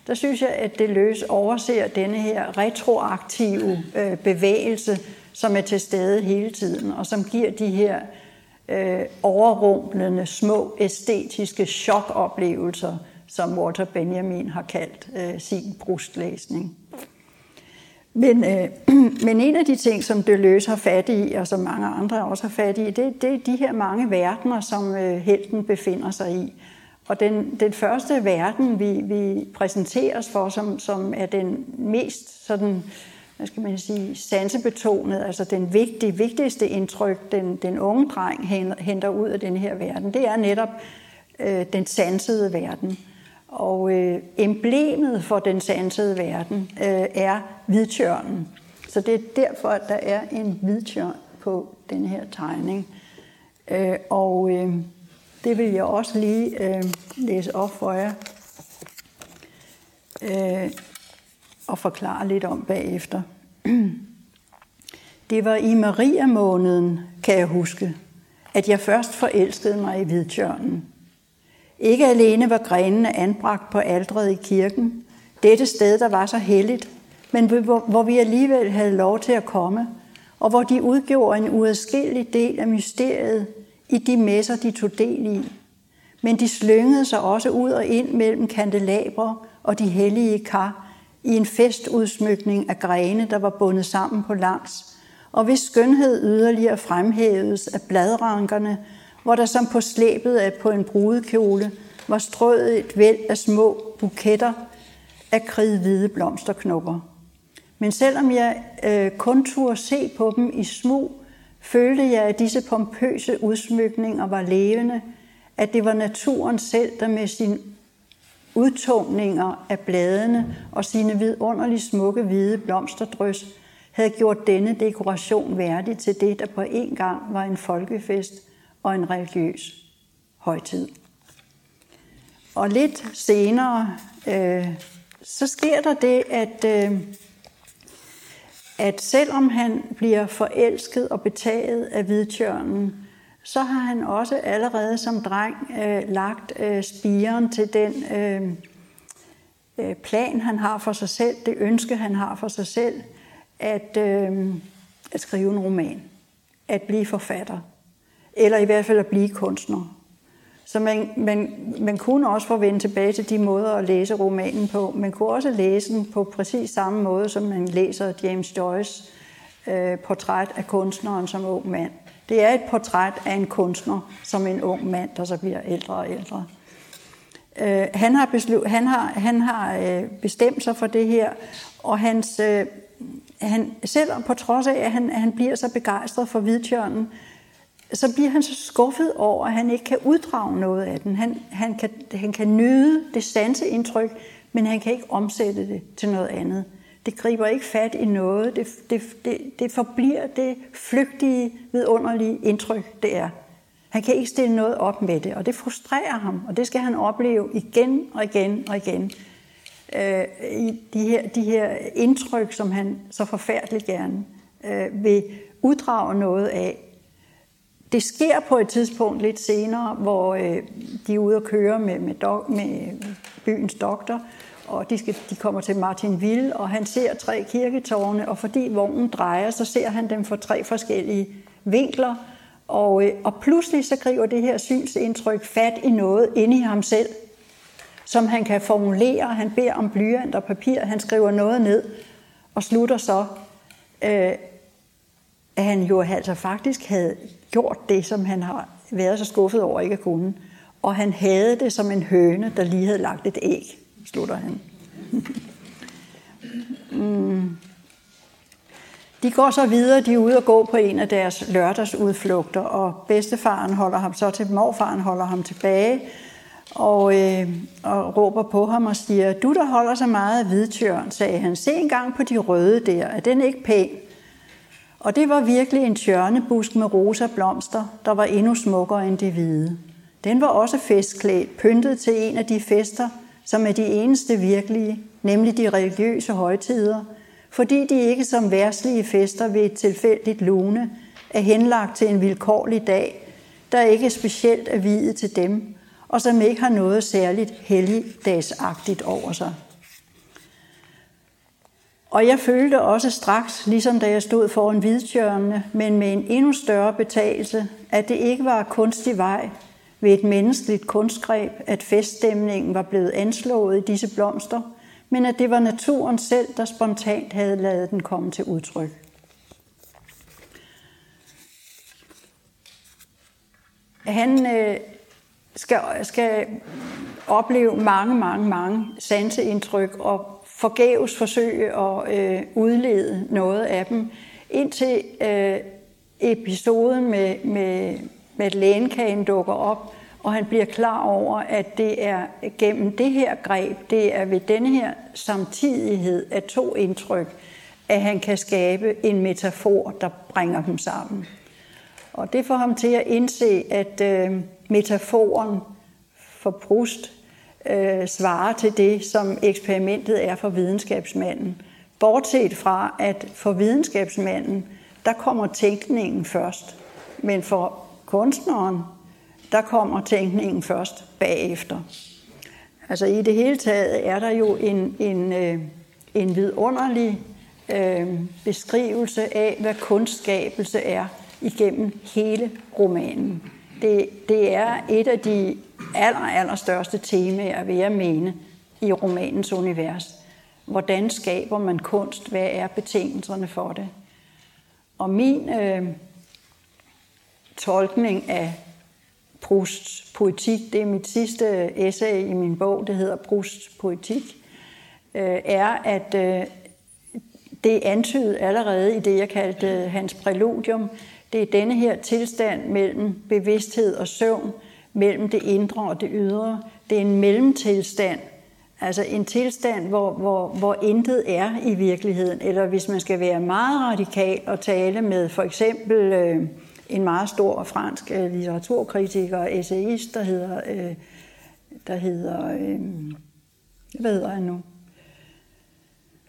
der synes jeg, at det løs overser denne her retroaktive øh, bevægelse, som er til stede hele tiden, og som giver de her øh, overrumplende, små æstetiske chokoplevelser, som Walter Benjamin har kaldt øh, sin brustlæsning. Men, øh, men en af de ting, som Deleuze har fat i, og som mange andre også har fat i, det, det er de her mange verdener, som øh, helten befinder sig i. Og den, den første verden, vi, vi præsenteres for, som, som er den mest sådan, hvad skal man sige, sansebetonet, altså den vigtige, vigtigste indtryk, den, den unge dreng henter ud af den her verden, det er netop øh, den sansede verden. Og øh, emblemet for den sansede verden øh, er hvidtjørnen. Så det er derfor, at der er en hvidtjørn på den her tegning. Øh, og øh, det vil jeg også lige øh, læse op for jer øh, og forklare lidt om bagefter. Det var i Maria-måneden, kan jeg huske, at jeg først forelskede mig i hvidtjørnen. Ikke alene var grenene anbragt på aldret i kirken, dette sted, der var så helligt, men hvor vi alligevel havde lov til at komme, og hvor de udgjorde en uadskillelig del af mysteriet i de messer, de tog del i. Men de slyngede sig også ud og ind mellem kandelabre og de hellige kar i en festudsmykning af grene, der var bundet sammen på langs, og hvis skønhed yderligere fremhævedes af bladrankerne, hvor der som på slæbet af på en brudekjole var strøget et væld af små buketter af kridhvide blomsterknopper. Men selvom jeg øh, kun turde se på dem i smug, følte jeg, at disse pompøse udsmykninger var levende, at det var naturen selv, der med sin udtungninger af bladene og sine vidunderligt smukke hvide blomsterdrys havde gjort denne dekoration værdig til det, der på en gang var en folkefest og en religiøs højtid. Og lidt senere, øh, så sker der det, at, øh, at selvom han bliver forelsket og betaget af hvidtjørnen, så har han også allerede som dreng øh, lagt øh, spiren til den øh, øh, plan, han har for sig selv, det ønske, han har for sig selv, at, øh, at skrive en roman, at blive forfatter, eller i hvert fald at blive kunstner. Så man, man, man kunne også få vende tilbage til de måder at læse romanen på. Man kunne også læse den på præcis samme måde, som man læser James Joyce øh, portræt af kunstneren som ung mand. Det er et portræt af en kunstner som en ung mand, der så bliver ældre og ældre. Øh, han har, beslu- han har, han har øh, bestemt sig for det her, og hans, øh, han, selv på trods af, at han, han bliver så begejstret for hvidtjørnen, så bliver han så skuffet over, at han ikke kan uddrage noget af den. Han, han, kan, han kan nyde det sanseindtryk, men han kan ikke omsætte det til noget andet. Det griber ikke fat i noget. Det, det, det, det forbliver det flygtige, vidunderlige indtryk, det er. Han kan ikke stille noget op med det, og det frustrerer ham, og det skal han opleve igen og igen og igen. Øh, I de her, de her indtryk, som han så forfærdeligt gerne øh, vil uddrage noget af. Det sker på et tidspunkt lidt senere, hvor øh, de er ude at køre med, med, dok, med byens doktor, og de, skal, de kommer til Martinville, og han ser tre kirketårne, og fordi vognen drejer, så ser han dem fra tre forskellige vinkler, og, øh, og pludselig så griber det her synsindtryk fat i noget inde i ham selv, som han kan formulere. Han beder om blyant og papir, han skriver noget ned, og slutter så, øh, at han jo altså faktisk havde gjort det, som han har været så skuffet over ikke at kunne. Og han havde det som en høne, der lige havde lagt et æg, slutter han. mm. De går så videre, de er ude og gå på en af deres lørdagsudflugter, og bedstefaren holder ham så til, morfaren holder ham tilbage, og, øh, og råber på ham og siger, du der holder så meget af hvidtjørn, sagde han, se engang på de røde der, er den ikke pæn? Og det var virkelig en tjørnebusk med rosa blomster, der var endnu smukkere end de hvide. Den var også festklædt, pyntet til en af de fester, som er de eneste virkelige, nemlig de religiøse højtider, fordi de ikke som værtslige fester ved et tilfældigt lune er henlagt til en vilkårlig dag, der ikke specielt er videt til dem, og som ikke har noget særligt helligdagsagtigt over sig. Og jeg følte også straks, ligesom da jeg stod foran hvidtjørnene, men med en endnu større betagelse, at det ikke var kunstig vej ved et menneskeligt kunstgreb, at feststemningen var blevet anslået i disse blomster, men at det var naturen selv, der spontant havde lavet den komme til udtryk. Han øh, skal, skal opleve mange, mange, mange sanseindtryk og forgæves forsøge at øh, udlede noget af dem, indtil øh, episoden med, med, med lægenkagen dukker op, og han bliver klar over, at det er gennem det her greb, det er ved denne her samtidighed af to indtryk, at han kan skabe en metafor, der bringer dem sammen. Og det får ham til at indse, at øh, metaforen for Proust øh, svarer til det, som eksperimentet er for videnskabsmanden. Bortset fra, at for videnskabsmanden, der kommer tænkningen først. Men for kunstneren, der kommer tænkningen først bagefter. Altså i det hele taget er der jo en, en, øh, en vidunderlig øh, beskrivelse af, hvad kunstskabelse er igennem hele romanen. Det, det er et af de aller, aller største temaer, vil jeg mene, i romanens univers. Hvordan skaber man kunst? Hvad er betingelserne for det? Og min øh, tolkning af Prousts poetik, det er mit sidste essay i min bog, det hedder Prousts poetik, øh, er, at øh, det er antydet allerede i det, jeg kaldte hans præludium. Det er denne her tilstand mellem bevidsthed og søvn, mellem det indre og det ydre. Det er en mellemtilstand, altså en tilstand, hvor, hvor, hvor intet er i virkeligheden. Eller hvis man skal være meget radikal og tale med for eksempel øh, en meget stor fransk øh, litteraturkritiker og essayist, der hedder, øh, der hedder øh, hvad hedder han nu?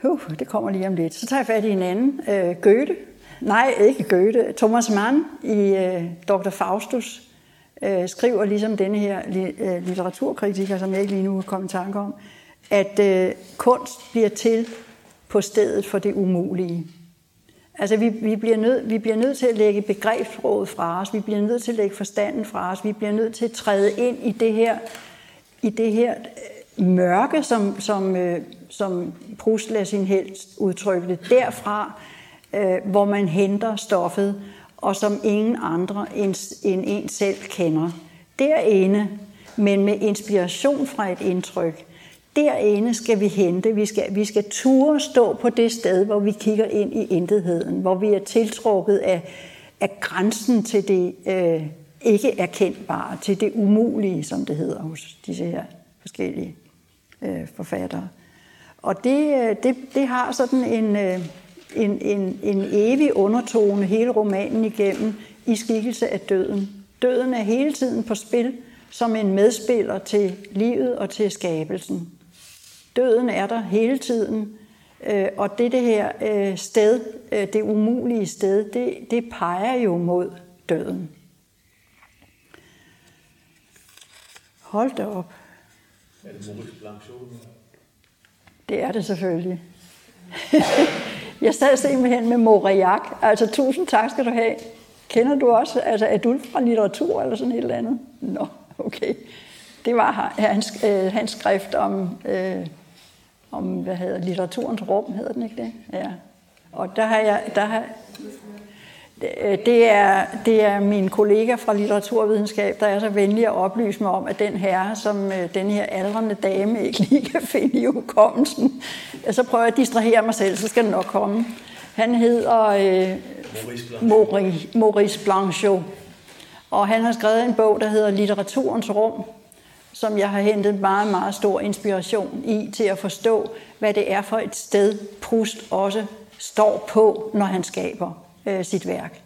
Uh, det kommer lige om lidt. Så tager jeg fat i en anden, øh, Goethe. Nej, ikke Goethe. Thomas Mann i øh, Dr. Faustus øh, skriver ligesom denne her øh, litteraturkritiker, som jeg ikke lige nu har kommet i tanke om, at øh, kunst bliver til på stedet for det umulige. Altså vi, vi, bliver nød, vi bliver nødt til at lægge begrebsrådet fra os, vi bliver nødt til at lægge forstanden fra os, vi bliver nødt til at træde ind i det her, i det her øh, mørke, som, som, øh, som Proust lader sin helst udtrykke det, derfra, øh, hvor man henter stoffet, og som ingen andre end, end en selv kender. Derinde, men med inspiration fra et indtryk, derinde skal vi hente, vi skal, vi skal ture stå på det sted, hvor vi kigger ind i intetheden, hvor vi er tiltrukket af, af grænsen til det øh, ikke erkendbare, til det umulige, som det hedder hos disse her forskellige øh, forfattere. Og det, øh, det, det har sådan en, øh, en, en, en evig undertone hele romanen igennem i skikkelse af døden. Døden er hele tiden på spil som en medspiller til livet og til skabelsen. Døden er der hele tiden, øh, og det, det her øh, sted, øh, det umulige sted, det, det peger jo mod døden. Hold da op. Er det Maurice Blanchot? Det er det selvfølgelig. jeg sad simpelthen med Moriak. Altså, tusind tak skal du have. Kender du også, altså er du fra litteratur eller sådan et eller andet? Nå, okay. Det var hans, øh, hans skrift om øh, om, hvad hedder litteraturens rum, hedder den ikke det? Ja. Og der har jeg, der har, det er, det er min kollega fra litteraturvidenskab, der er så venlig at oplyse mig om, at den herre, som øh, den her aldrende dame ikke lige kan finde i hukommelsen, så prøver jeg at distrahere mig selv, så skal den nok komme. Han hedder øh, Maurice, Maurice Blanchot, og han har skrevet en bog, der hedder Litteraturens rum, som jeg har hentet meget, meget stor inspiration i til at forstå, hvad det er for et sted, Proust også står på, når han skaber øh, sit værk,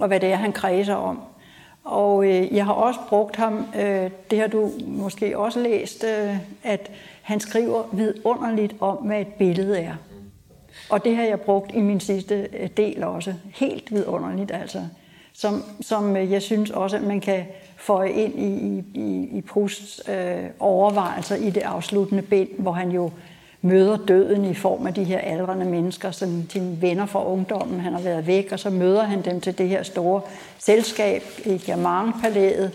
og hvad det er, han kredser om. Og øh, jeg har også brugt ham, øh, det har du måske også læst, øh, at han skriver vidunderligt om, hvad et billede er. Og det har jeg brugt i min sidste øh, del også. Helt vidunderligt altså. Som, som øh, jeg synes også, at man kan føje ind i, i, i Prusts øh, overvejelser i det afsluttende bind, hvor han jo møder døden i form af de her aldrende mennesker, som sine venner fra ungdommen. Han har været væk, og så møder han dem til det her store selskab i Germain-palæet.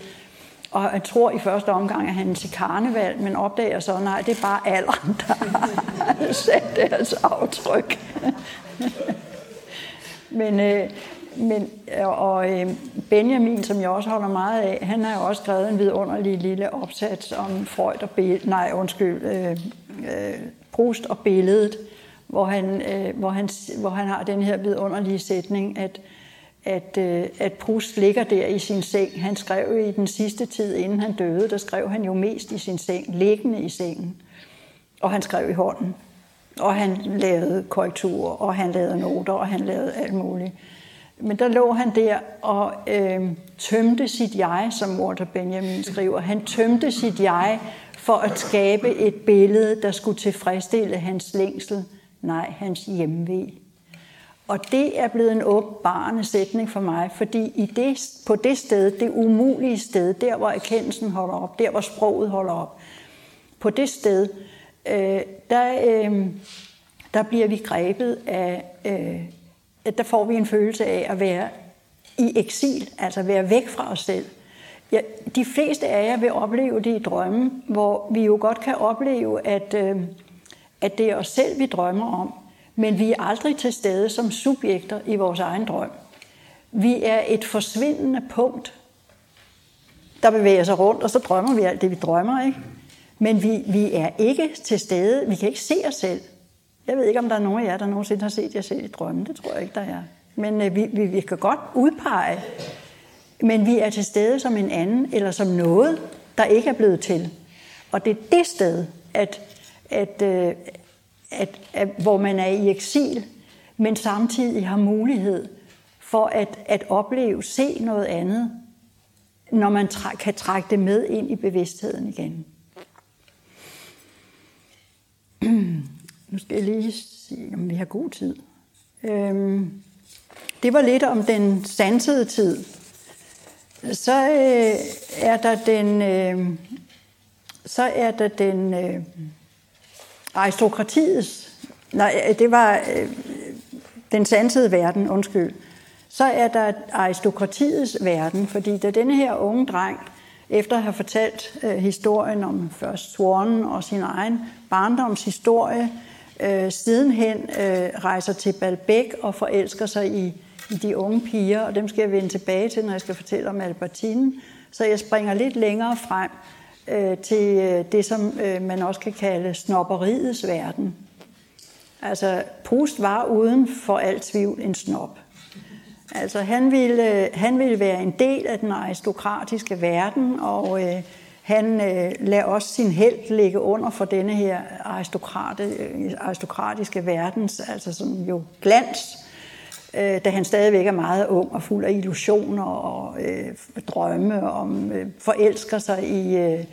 Og jeg tror i første omgang, at han er til karneval, men opdager så, nej, det er bare alderen, der har sat deres aftryk. men, øh, men, og øh, Benjamin, som jeg også holder meget af, han har jo også skrevet en vidunderlig lille opsats om Freud og Be- nej, undskyld, øh, øh, Prost og billedet, hvor han, øh, hvor, han, hvor han har den her vidunderlige sætning, at, at, øh, at Proust ligger der i sin seng. Han skrev i den sidste tid, inden han døde, der skrev han jo mest i sin seng, liggende i sengen. Og han skrev i hånden. Og han lavede korrekturer, og han lavede noter, og han lavede alt muligt. Men der lå han der og øh, tømte sit jeg, som Walter Benjamin skriver. Han tømte sit jeg for at skabe et billede, der skulle tilfredsstille hans længsel, nej, hans hjemvej. Og det er blevet en åbenbarende sætning for mig, fordi i det, på det sted, det umulige sted, der hvor erkendelsen holder op, der hvor sproget holder op, på det sted, øh, der, øh, der bliver vi grebet af, øh, der får vi en følelse af at være i eksil, altså være væk fra os selv. Ja, de fleste af jer vil opleve det i drømme, hvor vi jo godt kan opleve, at, øh, at det er os selv, vi drømmer om, men vi er aldrig til stede som subjekter i vores egen drøm. Vi er et forsvindende punkt, der bevæger sig rundt, og så drømmer vi alt det, vi drømmer, ikke? Men vi, vi er ikke til stede, vi kan ikke se os selv. Jeg ved ikke, om der er nogen af jer, der nogensinde har set jer selv i drømme. Det tror jeg ikke, der er. Men øh, vi, vi, vi kan godt udpege, men vi er til stede som en anden, eller som noget, der ikke er blevet til. Og det er det sted, at, at, at, at, at, hvor man er i eksil, men samtidig har mulighed for at, at opleve, se noget andet, når man træ, kan trække det med ind i bevidstheden igen. Nu skal jeg lige se, om vi har god tid. Øhm, det var lidt om den sansede tid. Så øh, er der den, øh, så er der den øh, aristokratiets, nej, øh, det var øh, den sansede verden, undskyld. Så er der aristokratiets verden, fordi da denne her unge dreng, efter at have fortalt øh, historien om først Swan og sin egen barndomshistorie, øh, sidenhen øh, rejser til Balbæk og forelsker sig i i de unge piger, og dem skal jeg vende tilbage til, når jeg skal fortælle om Albertine. Så jeg springer lidt længere frem øh, til øh, det, som øh, man også kan kalde snopperiets verden. Altså, Proust var uden for alt tvivl en snop. Altså, han ville, øh, han ville være en del af den aristokratiske verden, og øh, han øh, lader også sin held ligge under for denne her aristokrate, øh, aristokratiske verdens, altså sådan jo glans, øh, da han stadigvæk er meget ung og fuld af illusioner og øh, drømme om, øh, forelsker sig i, øh,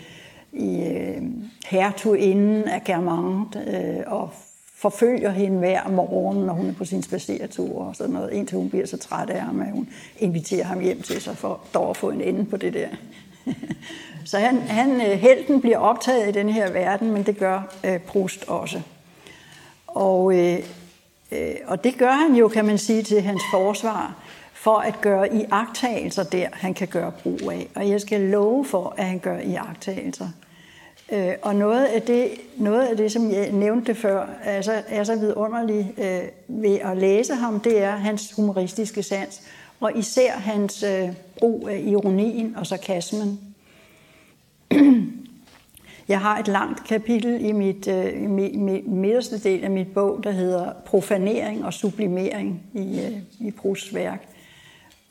i øh, hertuginden af Germant øh, og forfølger hende hver morgen, når hun er på sin spaceretur og sådan noget, indtil hun bliver så træt af ham, at hun inviterer ham hjem til sig for dog at få en ende på det der. så han, han, øh, helten bliver optaget i den her verden, men det gør øh, Proust også. Og øh, Øh, og det gør han jo, kan man sige, til hans forsvar, for at gøre iagtagelser der, han kan gøre brug af. Og jeg skal love for, at han gør iagtagelser. Øh, og noget af, det, noget af det, som jeg nævnte før, er så, er så vidunderligt øh, ved at læse ham, det er hans humoristiske sans, og især hans øh, brug af ironien og sarkasmen. Jeg har et langt kapitel i mit, øh, i midterste del af mit bog, der hedder Profanering og sublimering i, øh, i Prousts værk,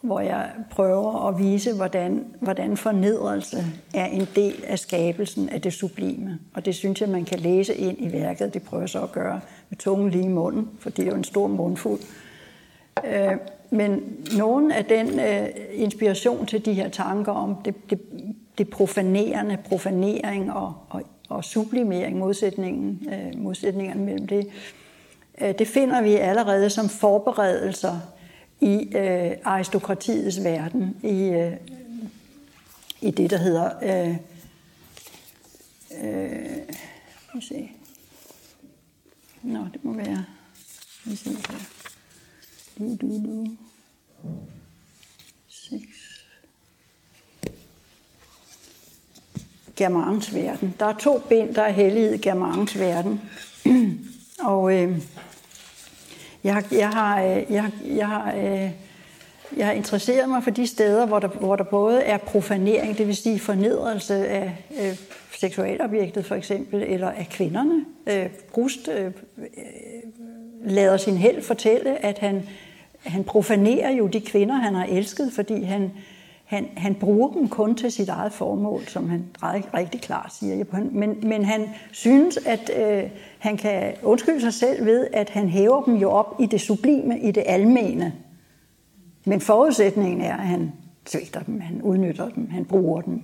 hvor jeg prøver at vise, hvordan, hvordan fornedrelse er en del af skabelsen af det sublime. Og det synes jeg, man kan læse ind i værket. Det prøver jeg så at gøre med tungen lige i munden, for det er jo en stor mundfuld. Øh, men nogen af den øh, inspiration til de her tanker om det, det, det profanerende, profanering og, og, og sublimering, modsætningen, øh, modsætningerne mellem det, øh, det finder vi allerede som forberedelser i øh, aristokratiets verden, i, øh, i det, der hedder... Øh, øh, se. Nå, det må være... Lad se her. Du, du, du. 6. Germans verden. Der er to ben, der er helliget Germans verden. og øh, jeg, jeg, har, øh, jeg, jeg, har, øh, jeg har interesseret mig for de steder, hvor der, hvor der både er profanering, det vil sige fornedrelse af øh, seksualobjektet for eksempel, eller af kvinderne. Øh, Brust øh, øh, lader sin held fortælle, at han, han profanerer jo de kvinder, han har elsket, fordi han, han, han bruger dem kun til sit eget formål, som han rigtig klart siger. Men, men han synes, at øh, han kan undskylde sig selv ved, at han hæver dem jo op i det sublime, i det almene. Men forudsætningen er, at han svigter dem, han udnytter dem, han bruger dem.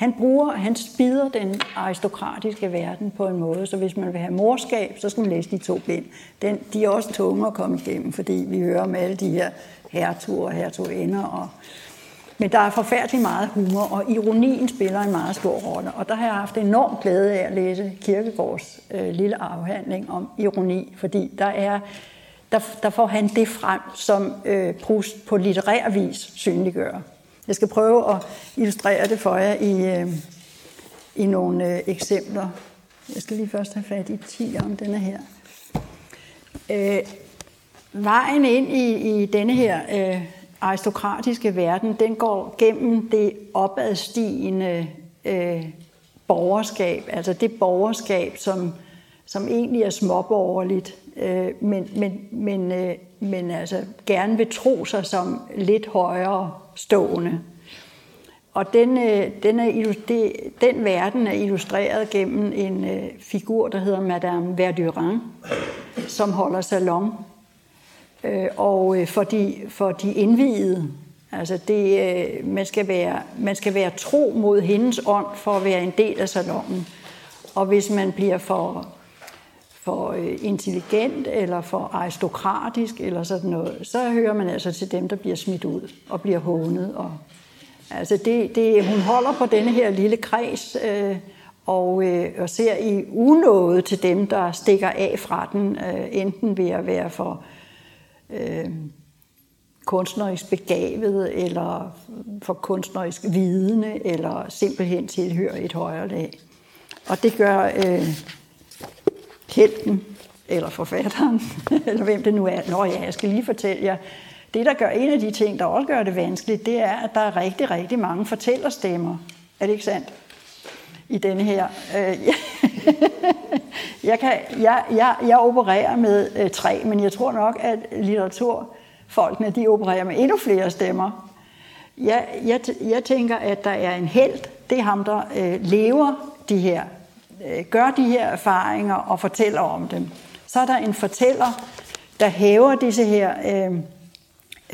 Han bruger, han spider den aristokratiske verden på en måde, så hvis man vil have morskab, så skal man læse de to bind. Den, de er også tunge at komme igennem, fordi vi hører om alle de her hertuger og hertuginder. Og, men der er forfærdelig meget humor, og ironien spiller en meget stor rolle. Og der har jeg haft enorm glæde af at læse Kirkegårds øh, lille afhandling om ironi, fordi der er der, der får han det frem, som øh, Proust på litterær vis synliggør. Jeg skal prøve at illustrere det for jer i, øh, i nogle øh, eksempler. Jeg skal lige først have fat i 10 om denne her. Øh, vejen ind i, i denne her øh, aristokratiske verden, den går gennem det opadstigende øh, borgerskab, altså det borgerskab, som, som egentlig er småborgerligt, øh, men, men, men, øh, men altså gerne vil tro sig som lidt højere stående. Og den, øh, den, er, det, den verden er illustreret gennem en øh, figur, der hedder Madame Verdurin, som holder salon. Øh, og for de, for de indvidede, altså det, man, skal være, man skal være tro mod hendes ånd for at være en del af salonen. Og hvis man bliver for for øh, intelligent eller for aristokratisk eller sådan noget, så hører man altså til dem, der bliver smidt ud og bliver hånet. Og, altså det, det, hun holder på denne her lille kreds øh, og, øh, og ser i unåde til dem, der stikker af fra den, øh, enten ved at være for øh, kunstnerisk begavet, eller for kunstnerisk vidende, eller simpelthen tilhører et højere lag. Og det gør øh, helten, eller forfatteren, eller hvem det nu er. Nå ja, jeg skal lige fortælle jer. Det, der gør en af de ting, der også gør det vanskeligt, det er, at der er rigtig, rigtig mange fortællerstemmer. Er det ikke sandt? I denne her. Øh, jeg, kan, jeg, jeg, jeg opererer med øh, tre, men jeg tror nok, at litteraturfolkene, de opererer med endnu flere stemmer. Jeg, jeg, jeg tænker, at der er en held. Det er ham, der øh, lever de her Øh, gør de her erfaringer og fortæller om dem. Så er der en fortæller, der hæver disse her øh,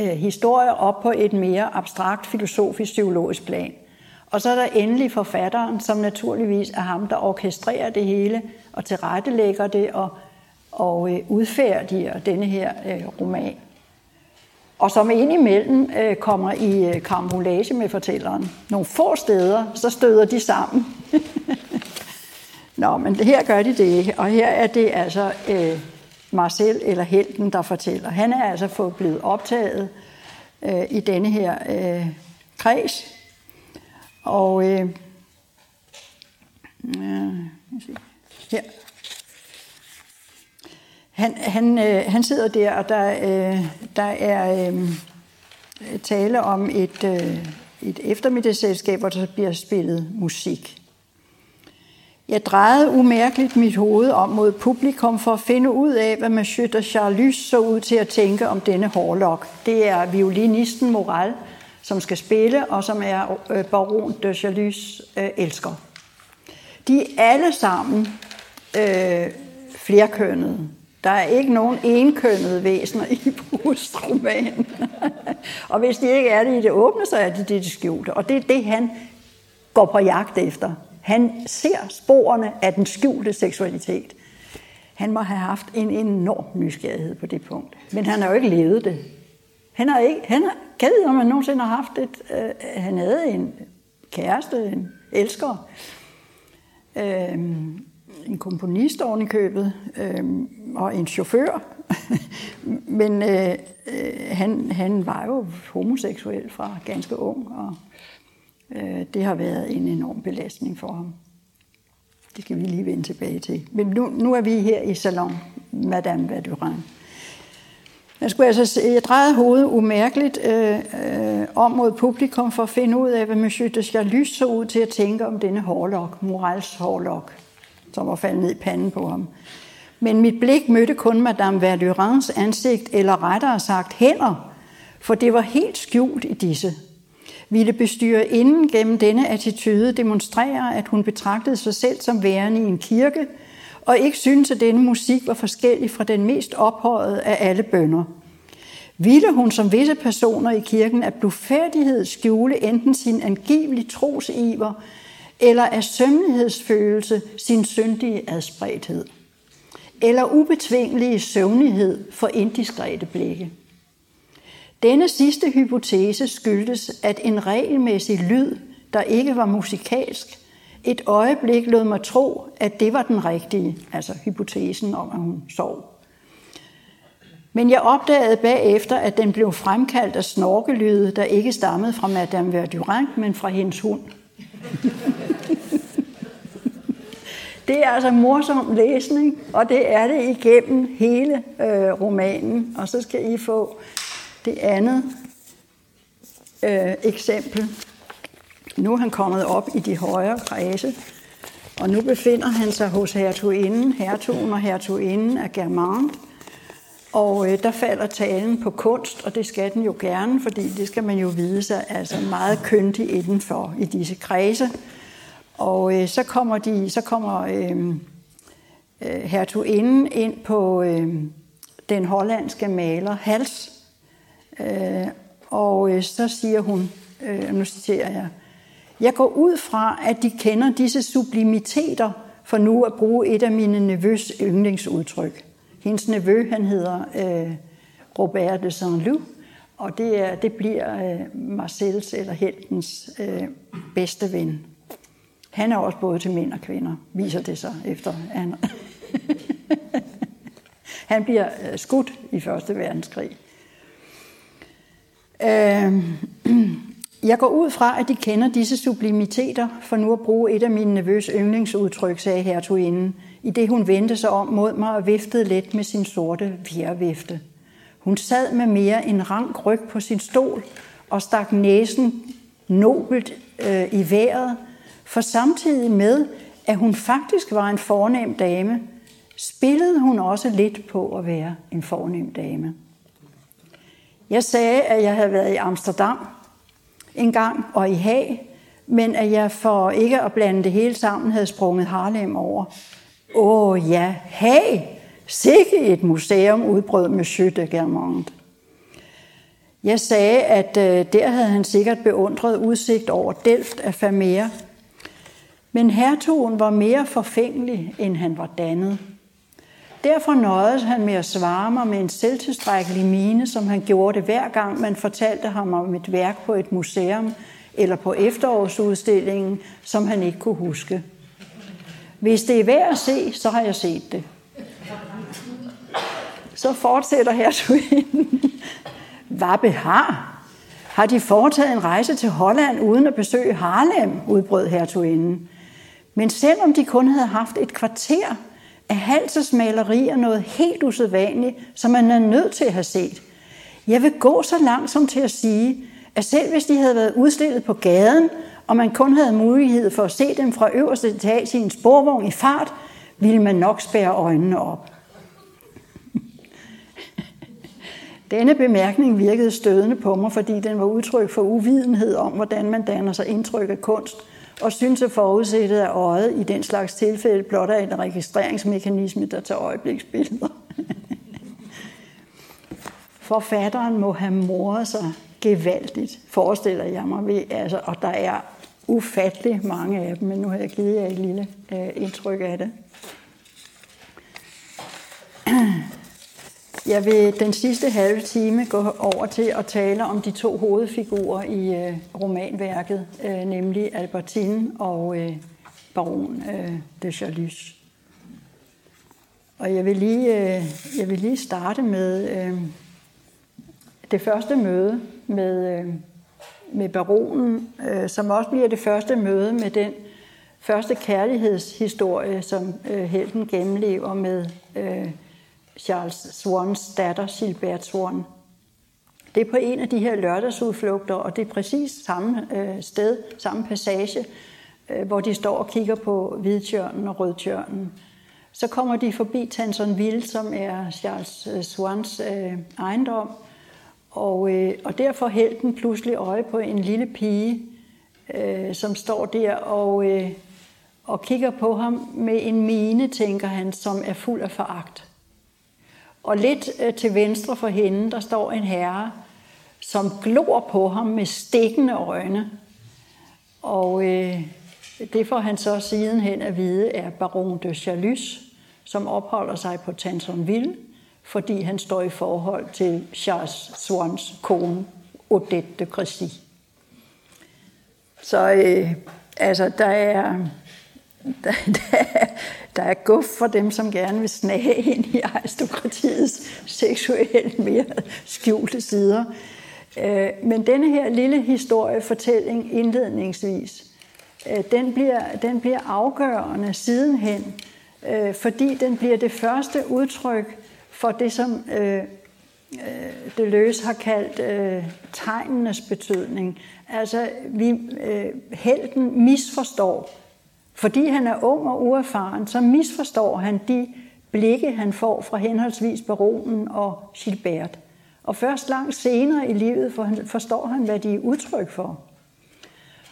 øh, historier op på et mere abstrakt filosofisk psykologisk plan. Og så er der endelig forfatteren, som naturligvis er ham, der orkestrerer det hele og tilrettelægger det og, og øh, udfærdiger denne her øh, roman. Og som indimellem øh, kommer i øh, karambolage med fortælleren. Nogle få steder, så støder de sammen. Nå, men her gør de det ikke, og her er det altså øh, Marcel eller Helten, der fortæller. Han er altså fået blevet optaget øh, i denne her øh, kreds, og øh, øh, her. Han, han, øh, han sidder der, og der, øh, der er øh, tale om et, øh, et eftermiddagsselskab, hvor der bliver spillet musik. Jeg drejede umærkeligt mit hoved om mod publikum for at finde ud af, hvad Monsieur de Charlus så ud til at tænke om denne hårlok. Det er violinisten Moral, som skal spille, og som er øh, baron de Charlus øh, elsker. De er alle sammen øh, flerkønnede. Der er ikke nogen enkønnede væsener i Proust-romanen. og hvis de ikke er det i det åbne, så er det det, de skjulte. Og det er det, han går på jagt efter. Han ser sporene af den skjulte seksualitet. Han må have haft en enorm nysgerrighed på det punkt. Men han har jo ikke levet det. Han har ikke, han har, kan om han nogensinde har haft et, øh, han havde en kæreste, en elsker, øh, en komponist oven i købet, øh, og en chauffør. Men øh, øh, han, han var jo homoseksuel fra ganske ung, og øh, det har været en enorm belastning for ham. Det skal vi lige vende tilbage til. Men nu, nu er vi her i Salon Madame Vadurin. Jeg skulle altså jeg drejede hovedet umærkeligt øh, øh, om mod publikum for at finde ud af, hvad Monsieur de Chalus så ud til at tænke om denne hårlok, Morals hårlok, som var faldet ned i panden på ham. Men mit blik mødte kun Madame Verdurins ansigt, eller rettere sagt hænder, for det var helt skjult i disse. Ville bestyre inden gennem denne attitude demonstrere, at hun betragtede sig selv som værende i en kirke, og ikke syntes, at denne musik var forskellig fra den mest ophøjede af alle bønder. Ville hun som visse personer i kirken af blufærdighed skjule enten sin angivelige trosiver eller af sømmelighedsfølelse sin syndige adspredthed, eller ubetvingelige søvnighed for indiskrete blikke. Denne sidste hypotese skyldtes, at en regelmæssig lyd, der ikke var musikalsk, et øjeblik lod mig tro, at det var den rigtige, altså hypotesen om, at hun sov. Men jeg opdagede bagefter, at den blev fremkaldt af snorkelyde, der ikke stammede fra Madame Verdurin, men fra hendes hund. det er altså morsom læsning, og det er det igennem hele øh, romanen. Og så skal I få det andet øh, eksempel. Nu er han kommet op i de højere kredse, og nu befinder han sig hos hertuginden, hertugen og hertuginden af Germain. Og øh, der falder talen på kunst, og det skal den jo gerne, fordi det skal man jo vide sig altså meget køndig indenfor i disse kredse. Og øh, så kommer, de, så kommer øh, øh hertuginden ind på øh, den hollandske maler Hals, øh, og øh, så siger hun, øh, nu citerer jeg, jeg går ud fra, at de kender disse sublimiteter, for nu at bruge et af mine nevøs yndlingsudtryk. Hendes nevø, han hedder øh, Robert de Saint-Loup, og det, er, det bliver øh, Marcels eller heltens øh, bedste ven. Han er også både til mænd og kvinder, viser det sig efter. Han, han bliver øh, skudt i Første Verdenskrig. Øh, jeg går ud fra, at de kender disse sublimiteter, for nu at bruge et af mine nervøse yndlingsudtryk, sagde hertuginden, i det hun vendte sig om mod mig og viftede let med sin sorte vjervifte. Hun sad med mere en rank ryg på sin stol og stak næsen nobelt øh, i vejret, for samtidig med, at hun faktisk var en fornem dame, spillede hun også lidt på at være en fornem dame. Jeg sagde, at jeg havde været i Amsterdam en gang og i Haag, men at jeg for ikke at blande det hele sammen havde sprunget Harlem over. Åh ja, Haag! Sikke et museum, udbrød Monsieur de Germont. Jeg sagde, at øh, der havde han sikkert beundret udsigt over Delft af Famere. Men hertugen var mere forfængelig, end han var dannet. Derfor nøjedes han med at svare mig med en selvtilstrækkelig mine, som han gjorde det hver gang, man fortalte ham om et værk på et museum eller på efterårsudstillingen, som han ikke kunne huske. Hvis det er værd at se, så har jeg set det. Så fortsætter hertuginden. Hvad behar? Har de foretaget en rejse til Holland uden at besøge Harlem, udbrød hertuginden. Men selvom de kun havde haft et kvarter, er Halses malerier noget helt usædvanligt, som man er nødt til at have set. Jeg vil gå så langt som til at sige, at selv hvis de havde været udstillet på gaden, og man kun havde mulighed for at se dem fra øverste etage i en sporvogn i fart, ville man nok spære øjnene op. Denne bemærkning virkede stødende på mig, fordi den var udtryk for uvidenhed om, hvordan man danner sig indtryk af kunst – og synes at forudsættet af øjet i den slags tilfælde blot er en registreringsmekanisme, der tager øjebliksbilleder. Forfatteren må have moret sig gevaldigt, forestiller jeg mig ved, altså, og der er ufattelig mange af dem, men nu har jeg givet jer et lille øh, indtryk af det. Jeg vil den sidste halve time gå over til at tale om de to hovedfigurer i øh, romanværket, øh, nemlig Albertine og øh, baron øh, de Charlus. Og jeg vil lige, øh, jeg vil lige starte med øh, det første møde med, øh, med baronen, øh, som også bliver det første møde med den første kærlighedshistorie, som øh, helten gennemlever med øh, Charles Swans datter, Gilbert Swan. Det er på en af de her lørdagsudflugter, og det er præcis samme øh, sted, samme passage, øh, hvor de står og kigger på Hvidtjørnen og Rødtjørnen. Så kommer de forbi Tansonville, som er Charles øh, Swans øh, ejendom, og, øh, og der får den pludselig øje på en lille pige, øh, som står der og, øh, og kigger på ham med en mine, tænker han, som er fuld af foragt. Og lidt øh, til venstre for hende, der står en herre, som glor på ham med stikkende øjne. Og øh, det får han så sidenhen at vide er baron de Chalus, som opholder sig på Tansonville, fordi han står i forhold til Charles Swans kone, Odette de Crécy. Så øh, altså, der er, der, der, der er guf for dem, som gerne vil snage ind i aristokratiets seksuelt mere skjulte sider. Øh, men denne her lille historiefortælling indledningsvis, øh, den bliver, den bliver afgørende sidenhen, øh, fordi den bliver det første udtryk for det, som Deleuze har kaldt tegnenes betydning. Altså, vi, helten misforstår fordi han er ung og uerfaren, så misforstår han de blikke, han får fra henholdsvis baronen og Gilbert. Og først langt senere i livet forstår han, hvad de er udtryk for.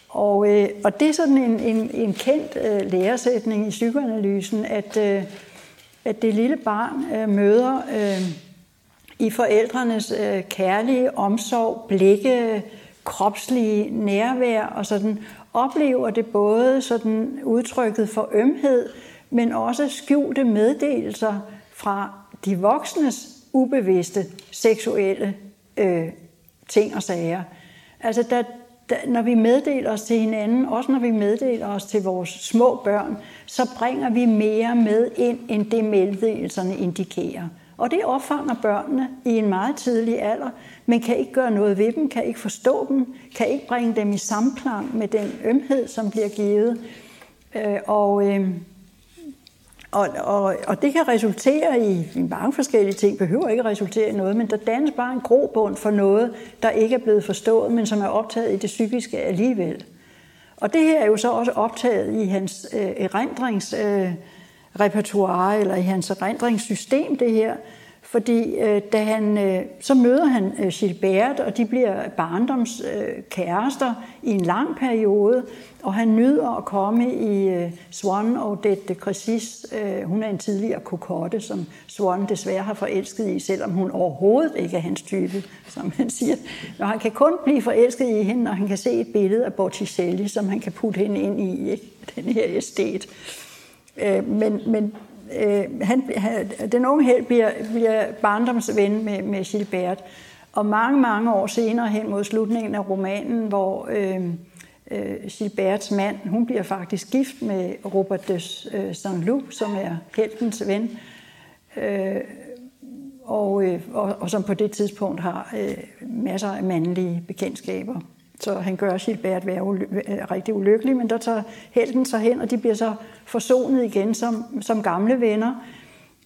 Og, øh, og det er sådan en, en, en kendt øh, læresætning i psykoanalysen, at, øh, at det lille barn øh, møder øh, i forældrenes øh, kærlige omsorg, blikke, kropslige nærvær og sådan, oplever det både sådan udtrykket for ømhed, men også skjulte meddelelser fra de voksnes ubevidste seksuelle øh, ting og sager. Altså, der, der, når vi meddeler os til hinanden, også når vi meddeler os til vores små børn, så bringer vi mere med ind, end det meddelelserne indikerer. Og det opfanger børnene i en meget tidlig alder, men kan ikke gøre noget ved dem, kan ikke forstå dem, kan ikke bringe dem i samklang med den ømhed, som bliver givet. Øh, og, øh, og, og, og det kan resultere i, i mange forskellige ting, behøver ikke resultere i noget, men der dannes bare en grobund for noget, der ikke er blevet forstået, men som er optaget i det psykiske alligevel. Og det her er jo så også optaget i hans øh, erindringsrepertoire, øh, eller i hans erindringssystem, det her, fordi øh, da han, øh, så møder han øh, Gilbert, og de bliver barndomskærester øh, i en lang periode, og han nyder at komme i øh, Swan og det de Øh, hun er en tidligere kokotte, som Swan desværre har forelsket i, selvom hun overhovedet ikke er hans type, som han siger. Og han kan kun blive forelsket i hende, når han kan se et billede af Botticelli, som han kan putte hende ind i, ikke? den her estet. Øh, men, men øh, han, han, den unge held bliver, bliver barndomsven med, med Gilbert. Og mange, mange år senere hen mod slutningen af romanen, hvor øh, øh, Gilberts mand, hun bliver faktisk gift med Robert de øh, Saint-Loup, som er heltens ven, øh, og, øh, og, og som på det tidspunkt har øh, masser af mandlige bekendtskaber. Så han gør Gilbert være uly- øh, rigtig ulykkelig, men der tager helten sig hen, og de bliver så forsonet igen som, som gamle venner.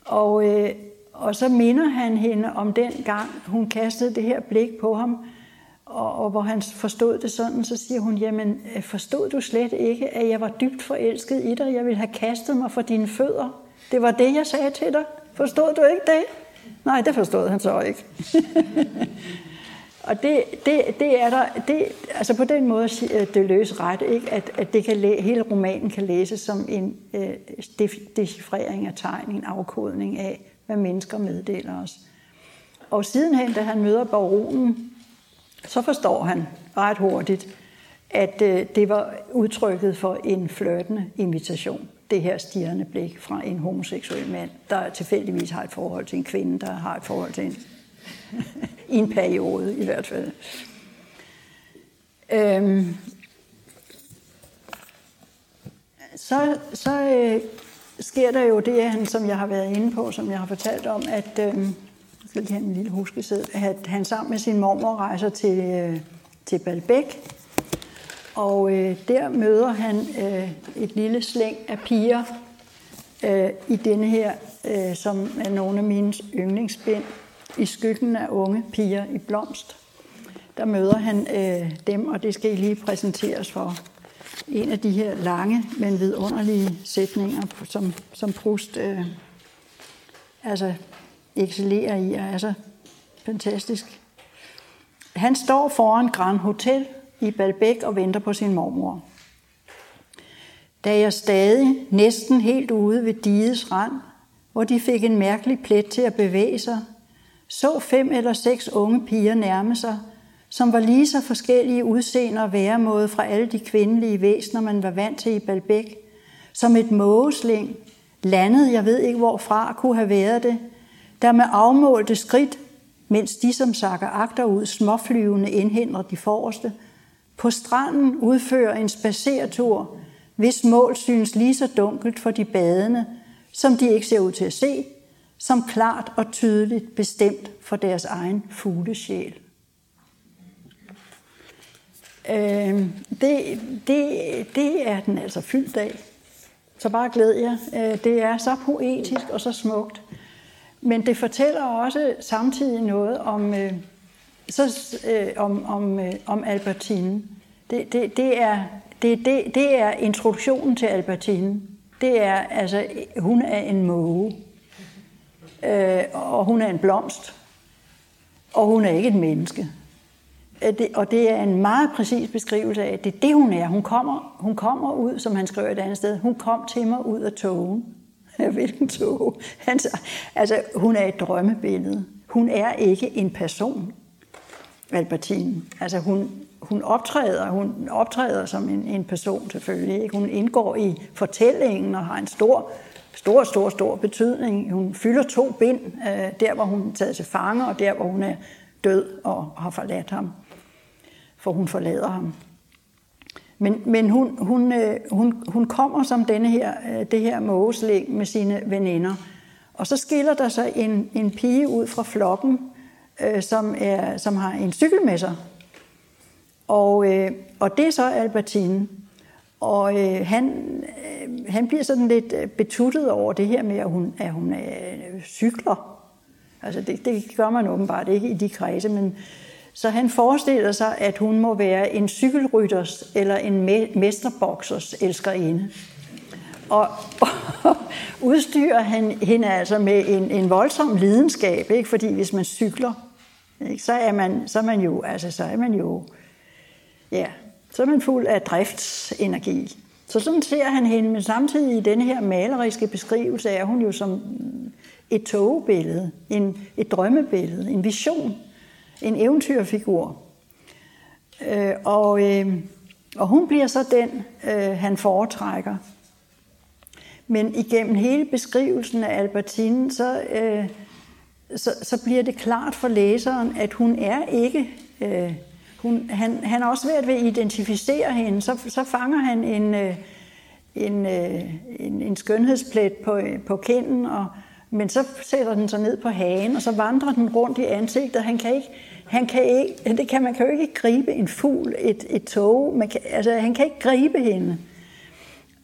Og, øh, og så minder han hende om den gang, hun kastede det her blik på ham, og, og hvor han forstod det sådan, så siger hun, jamen øh, forstod du slet ikke, at jeg var dybt forelsket i dig? Jeg ville have kastet mig for dine fødder. Det var det, jeg sagde til dig. Forstod du ikke det? Nej, det forstod han så ikke. Og det, det, det er der, det, altså på den måde det løs ret, ikke? At, at det kan læ, hele romanen kan læses som en øh, decifrering af tegn, en afkodning af, hvad mennesker meddeler os. og sidenhen, da han møder baronen, så forstår han ret hurtigt, at øh, det var udtrykket for en flørtende invitation. Det her stirrende blik fra en homoseksuel mand, der tilfældigvis har et forhold til en kvinde, der har et forhold til en... I en periode i hvert fald. Øhm, så så øh, sker der jo det, han, som jeg har været inde på, som jeg har fortalt om, at, øh, skal lige have en lille huskesed, at han sammen med sin mormor rejser til, øh, til Balbæk, og øh, der møder han øh, et lille slæng af piger øh, i denne her, øh, som er nogle af mine yndlingsbind, i skyggen af unge piger i blomst. Der møder han øh, dem, og det skal I lige præsenteres for en af de her lange, men vidunderlige sætninger, som, som Proust øh, altså excellerer i, og er så fantastisk. Han står foran Grand Hotel i Balbæk og venter på sin mormor. Da jeg stadig næsten helt ude ved digets rand, hvor de fik en mærkelig plet til at bevæge sig, så fem eller seks unge piger nærme sig som var lige så forskellige udseende og væremåde fra alle de kvindelige væsener, man var vant til i Balbæk. Som et mågesling, landet, jeg ved ikke hvorfra, kunne have været det, der med afmålte skridt, mens de som sakker agter ud småflyvende indhindrer de forreste, på stranden udfører en spacertur, hvis mål synes lige så dunkelt for de badende, som de ikke ser ud til at se, som klart og tydeligt bestemt for deres egen fuglesjæl. Øh, det, det, det er den altså fyldt af. Så bare glæd jer. Øh, det er så poetisk og så smukt. Men det fortæller også samtidig noget om, øh, så, øh, om, om, øh, om Albertine. Det, det, det, er, det, det, det er introduktionen til Albertine. Det er, altså, hun er en måge. Øh, og hun er en blomst. Og hun er ikke et menneske øh, det, og det er en meget præcis beskrivelse af, at det er det, hun er. Hun kommer, hun kommer ud, som han skriver et andet sted, hun kom til mig ud af togen. Hvilken tog? Han, altså, hun er et drømmebillede. Hun er ikke en person, Albertine. Altså, hun, hun optræder, hun optræder som en, en person selvfølgelig. Ikke? Hun indgår i fortællingen og har en stor, stor, stor, stor betydning. Hun fylder to bind, øh, der hvor hun er taget til fange, og der hvor hun er død og har forladt ham for hun forlader ham. Men, men hun, hun, øh, hun, hun kommer som denne her, øh, det her mågeslæg med sine veninder. Og så skiller der sig en, en pige ud fra flokken, øh, som, er, som har en cykel med sig. Og, øh, og det er så Albertine. Og øh, han, øh, han bliver sådan lidt øh, betuttet over det her med, at hun, at hun øh, cykler. Altså det, det gør man åbenbart ikke i de kredse, men, så han forestiller sig, at hun må være en cykelrytters eller en mesterboksers elskerinde. Og, og udstyrer han hende altså med en, en voldsom lidenskab, ikke? fordi hvis man cykler, ikke? Så, er man, så er man jo, altså så er man jo, ja, så er man fuld af driftsenergi. Så sådan ser han hende, men samtidig i den her maleriske beskrivelse er hun jo som et togebillede, en, et drømmebillede, en vision en eventyrfigur. Øh, og, øh, og hun bliver så den, øh, han foretrækker. Men igennem hele beskrivelsen af Albertine, så, øh, så, så bliver det klart for læseren, at hun er ikke... Øh, hun, han, han er også ved at identificere hende, så, så fanger han en, øh, en, øh, en, en skønhedsplet på, på kinden, og, men så sætter den sig ned på hagen, og så vandrer den rundt i ansigtet. Han kan ikke, han kan ikke, det kan, man kan jo ikke gribe en fugl, et, et tog. Man kan, altså, han kan ikke gribe hende.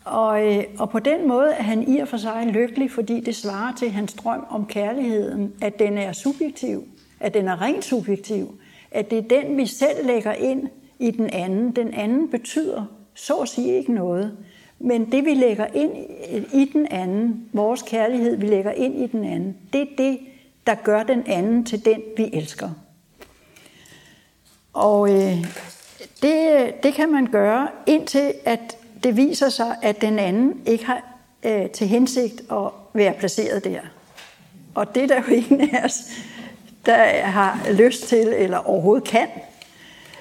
Og, øh, og på den måde er han i og for sig lykkelig, fordi det svarer til hans drøm om kærligheden, at den er subjektiv, at den er rent subjektiv, at det er den, vi selv lægger ind i den anden. Den anden betyder så at sige ikke noget. Men det, vi lægger ind i den anden, vores kærlighed, vi lægger ind i den anden, det er det, der gør den anden til den, vi elsker. Og øh, det, det kan man gøre, indtil at det viser sig, at den anden ikke har øh, til hensigt at være placeret der. Og det er der jo ingen af os, der har lyst til eller overhovedet kan.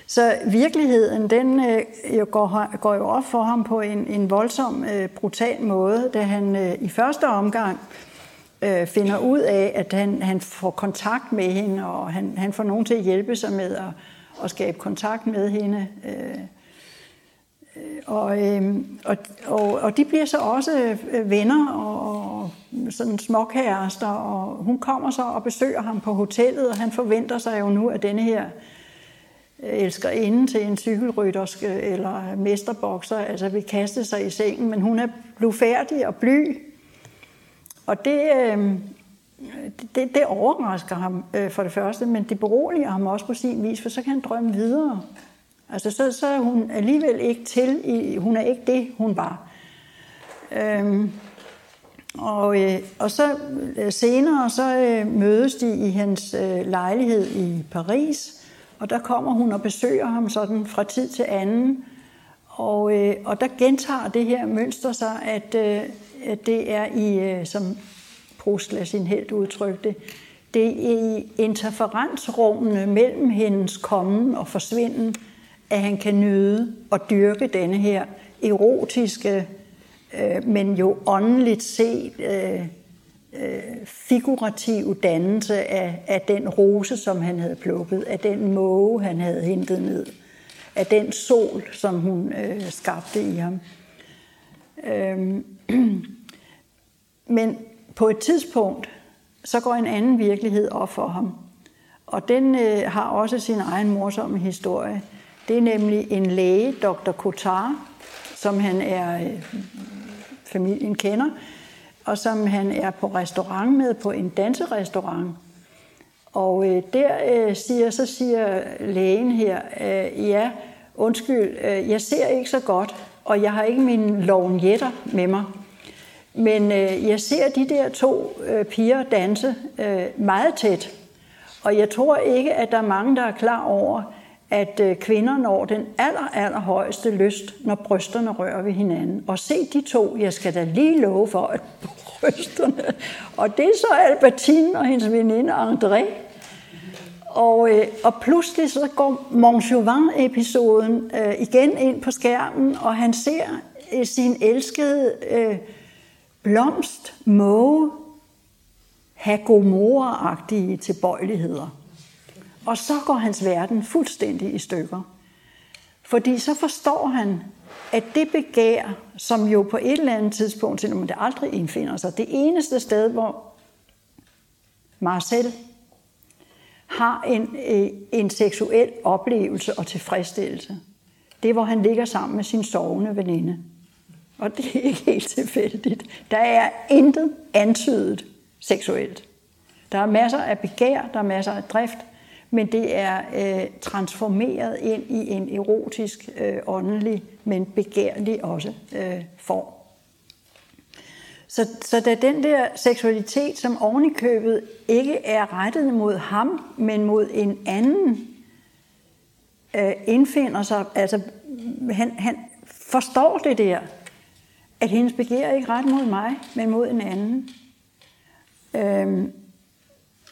Så virkeligheden, den øh, jo går, går jo op for ham på en, en voldsom, øh, brutal måde, da han øh, i første omgang øh, finder ud af, at han, han får kontakt med hende, og han, han får nogen til at hjælpe sig med at, at skabe kontakt med hende. Øh, og, øh, og, og, og de bliver så også øh, venner og, og sådan småkærester, og hun kommer så og besøger ham på hotellet, og han forventer sig jo nu, at denne her øh, elsker inden til en cykelrytterske øh, eller mesterbokser, altså vil kaste sig i sengen, men hun er blufærdig og bly, og det, øh, det, det overrasker ham øh, for det første, men det beroliger ham også på sin vis, for så kan han drømme videre. Altså, så, så er hun alligevel ikke til, i, hun er ikke det, hun var. Øhm, og, øh, og så øh, senere, så øh, mødes de i hans øh, lejlighed i Paris, og der kommer hun og besøger ham sådan fra tid til anden. Og, øh, og der gentager det her mønster sig, at, øh, at det er i, øh, som Proust lader sin helt udtrykte, det er i interferensrummene mellem hendes kommen og forsvinden, at han kan nyde og dyrke denne her erotiske, øh, men jo åndeligt set øh, øh, figurative dannelse af, af den rose, som han havde plukket, af den måge, han havde hentet ned, af den sol, som hun øh, skabte i ham. Øh, men på et tidspunkt, så går en anden virkelighed op for ham. Og den øh, har også sin egen morsomme historie. Det er nemlig en læge, dr. Kotar, som han er øh, familien kender, og som han er på restaurant med på en danserestaurant. Og øh, der øh, siger, så siger lægen her, øh, ja, undskyld, øh, jeg ser ikke så godt, og jeg har ikke mine lovnjetter med mig. Men øh, jeg ser de der to øh, piger danse øh, meget tæt, og jeg tror ikke, at der er mange, der er klar over, at øh, kvinder når den aller, aller højeste lyst, når brysterne rører ved hinanden. Og se de to, jeg skal da lige love for, at brysterne... Og det er så Albertine og hendes veninde André. Og, øh, og pludselig så går Montjouvin-episoden øh, igen ind på skærmen, og han ser øh, sin elskede øh, blomst, måge, have gomorra-agtige tilbøjeligheder. Og så går hans verden fuldstændig i stykker. Fordi så forstår han, at det begær, som jo på et eller andet tidspunkt, selvom det aldrig indfinder sig, det eneste sted, hvor Marcel har en, øh, en seksuel oplevelse og tilfredsstillelse, det er, hvor han ligger sammen med sin sovende veninde. Og det er ikke helt tilfældigt. Der er intet antydet seksuelt. Der er masser af begær, der er masser af drift, men det er øh, transformeret ind i en erotisk, øh, åndelig, men begærlig også øh, form. Så, så da den der seksualitet, som ovenikøbet ikke er rettet mod ham, men mod en anden, øh, indfinder sig, altså han, han forstår det der, at hendes begær er ikke ret mod mig, men mod en anden. Øh,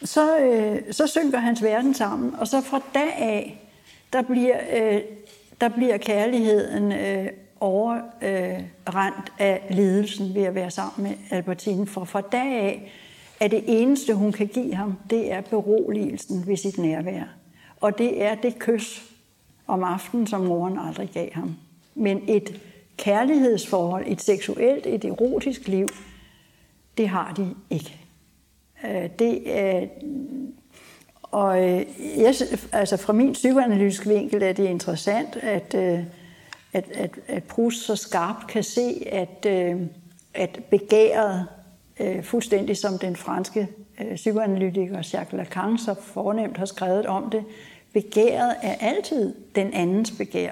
så, øh, så synker hans verden sammen, og så fra da af, der bliver, øh, der bliver kærligheden øh, overrendt øh, af lidelsen ved at være sammen med Albertine. For fra da af er det eneste, hun kan give ham, det er beroligelsen ved sit nærvær. Og det er det kys om aftenen, som moren aldrig gav ham. Men et kærlighedsforhold, et seksuelt, et erotisk liv, det har de ikke. Øh, det, øh, og øh, jeg, altså fra min psykoanalytiske vinkel er det interessant, at, at, at, at Proust så skarpt kan se, at, at begæret, fuldstændig som den franske psykoanalytiker Jacques Lacan så fornemt har skrevet om det, begæret er altid den andens begær.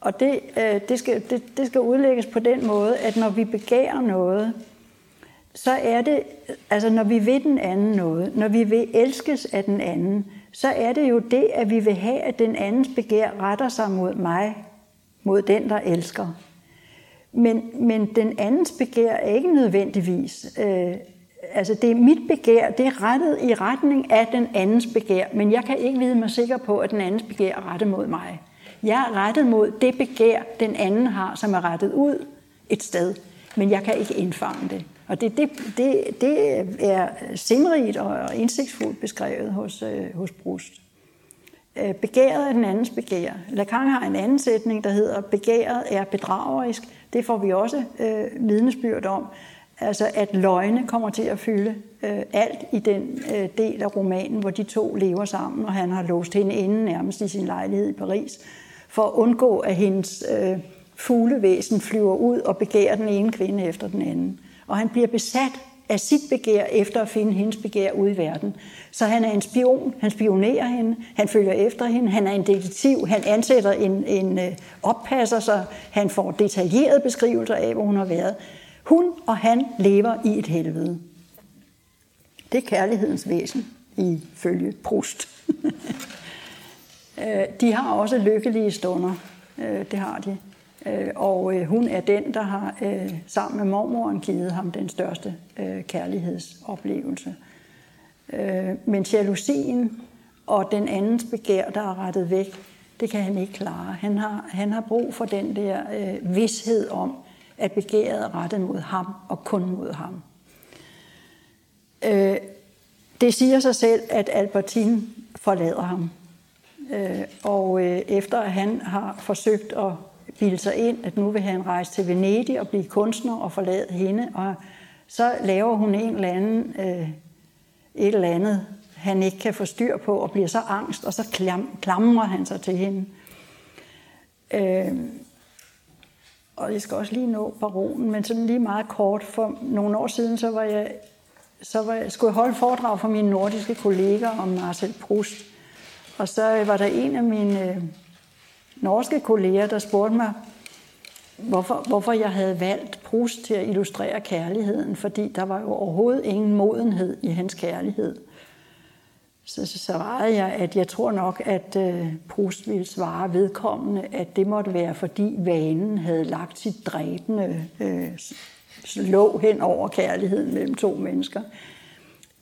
Og det, det, skal, det, det skal udlægges på den måde, at når vi begærer noget, så er det, altså når vi vil den anden noget, når vi vil elskes af den anden, så er det jo det, at vi vil have, at den andens begær retter sig mod mig, mod den, der elsker. Men, men den andens begær er ikke nødvendigvis øh, altså det er mit begær, det er rettet i retning af den andens begær, men jeg kan ikke vide mig sikker på, at den andens begær er rettet mod mig. Jeg er rettet mod det begær, den anden har, som er rettet ud et sted, men jeg kan ikke indfange det. Og det, det, det, det er sindrigt og indsigtsfuldt beskrevet hos, øh, hos Brust. Øh, begæret er den andens begær. Lacan har en anden sætning, der hedder, begæret er bedragerisk. Det får vi også øh, vidnesbyrd om. Altså at løgne kommer til at fylde øh, alt i den øh, del af romanen, hvor de to lever sammen, og han har låst hende inde nærmest i sin lejlighed i Paris, for at undgå, at hendes øh, fuglevæsen flyver ud og begærer den ene kvinde efter den anden. Og han bliver besat af sit begær efter at finde hendes begær ude i verden. Så han er en spion, han spionerer hende, han følger efter hende, han er en detektiv, han ansætter en, en øh, oppasser, så han får detaljerede beskrivelser af, hvor hun har været. Hun og han lever i et helvede. Det er kærlighedens væsen ifølge Proust. Øh, de har også lykkelige stunder. Øh, det har de. Øh, og øh, hun er den, der har øh, sammen med mormoren givet ham den største øh, kærlighedsoplevelse. Øh, men jalousien og den andens begær, der er rettet væk, det kan han ikke klare. Han har, han har brug for den der øh, vidshed om, at begæret er rettet mod ham og kun mod ham. Øh, det siger sig selv, at Albertine forlader ham. Øh, og øh, efter at han har forsøgt at bilde sig ind, at nu vil han rejse til Venedig og blive kunstner og forlade hende, og så laver hun en eller anden, øh, et eller andet, han ikke kan få styr på, og bliver så angst, og så klam, klamrer han sig til hende. Øh, og jeg skal også lige nå baronen, men sådan lige meget kort. For nogle år siden, så var jeg, så var jeg, skulle jeg holde foredrag for mine nordiske kolleger om Marcel Proust. Og så var der en af mine øh, norske kolleger, der spurgte mig, hvorfor, hvorfor jeg havde valgt Proust til at illustrere kærligheden, fordi der var jo overhovedet ingen modenhed i hans kærlighed. Så, så svarede jeg, at jeg tror nok, at øh, Proust ville svare vedkommende, at det måtte være, fordi vanen havde lagt sit dræbende øh, låg hen over kærligheden mellem to mennesker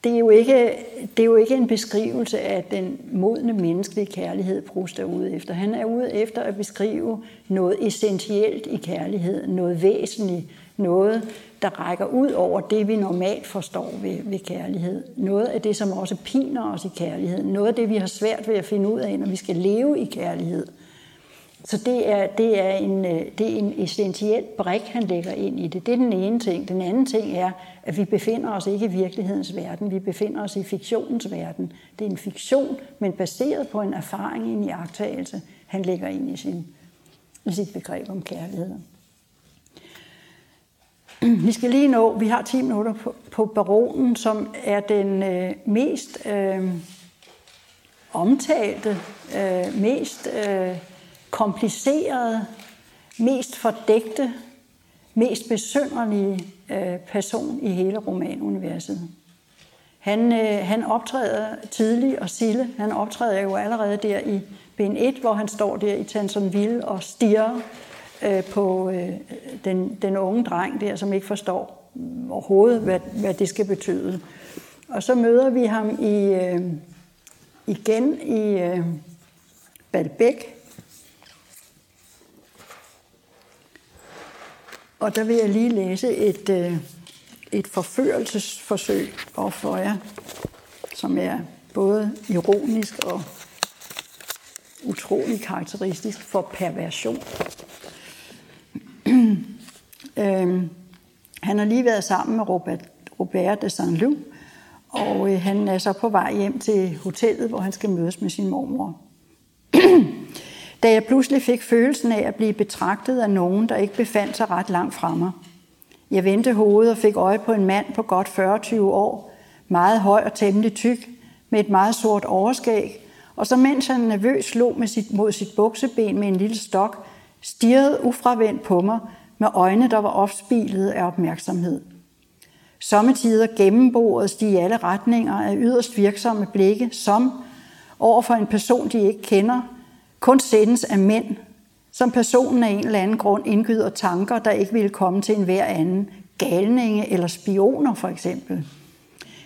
det er, jo ikke, det er jo ikke en beskrivelse af den modne menneskelige kærlighed, Proust er ude efter. Han er ude efter at beskrive noget essentielt i kærlighed, noget væsentligt, noget, der rækker ud over det, vi normalt forstår ved, ved kærlighed. Noget af det, som også piner os i kærlighed. Noget af det, vi har svært ved at finde ud af, når vi skal leve i kærlighed. Så det er, det, er en, øh, det er en essentiel brik, han lægger ind i det. Det er den ene ting. Den anden ting er, at vi befinder os ikke i virkelighedens verden. Vi befinder os i fiktionens verden. Det er en fiktion, men baseret på en erfaring, en iagtagelse, han lægger ind i, sin, i sit begreb om kærlighed. Vi skal lige nå, vi har 10 minutter på, på baronen, som er den øh, mest øh, omtalte, øh, mest øh, komplicerede, mest fordægte, mest besynderlige øh, person i hele romanuniverset. Han, øh, han optræder tidligt og Sille. Han optræder jo allerede der i bind 1, hvor han står der i Tansonville og stiger øh, på øh, den, den unge dreng der, som ikke forstår overhovedet, hvad, hvad det skal betyde. Og så møder vi ham i, øh, igen i øh, Balbæk, Og der vil jeg lige læse et, øh, et forførelsesforsøg op for jer, som er både ironisk og utrolig karakteristisk for perversion. øhm, han har lige været sammen med Robert, Robert de Saint-Loup, og øh, han er så på vej hjem til hotellet, hvor han skal mødes med sin mormor. da jeg pludselig fik følelsen af at blive betragtet af nogen, der ikke befandt sig ret langt fra mig. Jeg vendte hovedet og fik øje på en mand på godt 40 år, meget høj og temmelig tyk, med et meget sort overskæg, og så mens han nervøst slog med sit, mod sit bukseben med en lille stok, stirrede ufravendt på mig med øjne, der var opspilet af opmærksomhed. Sommetider gennemboredes de i alle retninger af yderst virksomme blikke, som over for en person, de ikke kender, kun sendes af mænd, som personen af en eller anden grund indgyder tanker, der ikke ville komme til en hver anden. Galninge eller spioner for eksempel.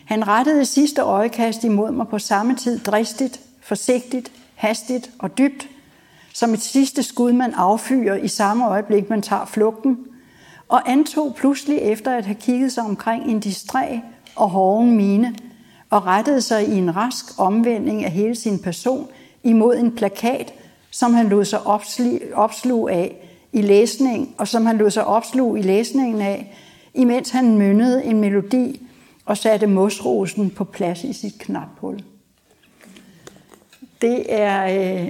Han rettede sidste øjekast imod mig på samme tid dristigt, forsigtigt, hastigt og dybt, som et sidste skud, man affyrer i samme øjeblik, man tager flugten, og antog pludselig efter at have kigget sig omkring en distræ og hoven mine, og rettede sig i en rask omvending af hele sin person imod en plakat, som han lod sig opsluge af i læsning, og som han lod sig opsluge i læsningen af, imens han myndede en melodi og satte mosrosen på plads i sit knaphul. Det er, øh,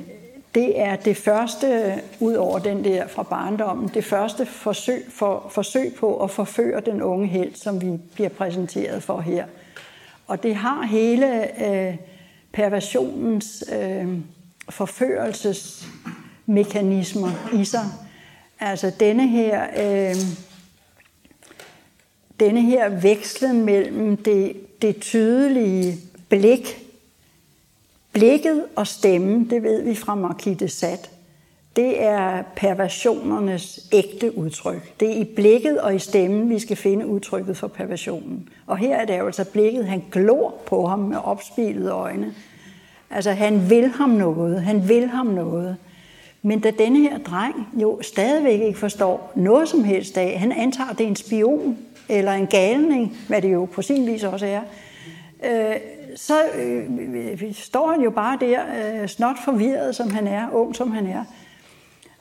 det er det første, ud over den der fra barndommen, det første forsøg, for, forsøg på at forføre den unge held, som vi bliver præsenteret for her. Og det har hele øh, perversionens øh, forførelsesmekanismer i sig. Altså denne her, øh, denne her vekslen mellem det, det tydelige blik, blikket og stemmen, det ved vi fra Marquis de Sade, det er perversionernes ægte udtryk. Det er i blikket og i stemmen, vi skal finde udtrykket for perversionen. Og her er det jo altså blikket, han glor på ham med opspilede øjne. Altså han vil ham noget, han vil ham noget. Men da denne her dreng jo stadigvæk ikke forstår noget som helst af, han antager, at det er en spion eller en galning, hvad det jo på sin vis også er, øh, så øh, står han jo bare der, øh, snot forvirret som han er, ung som han er.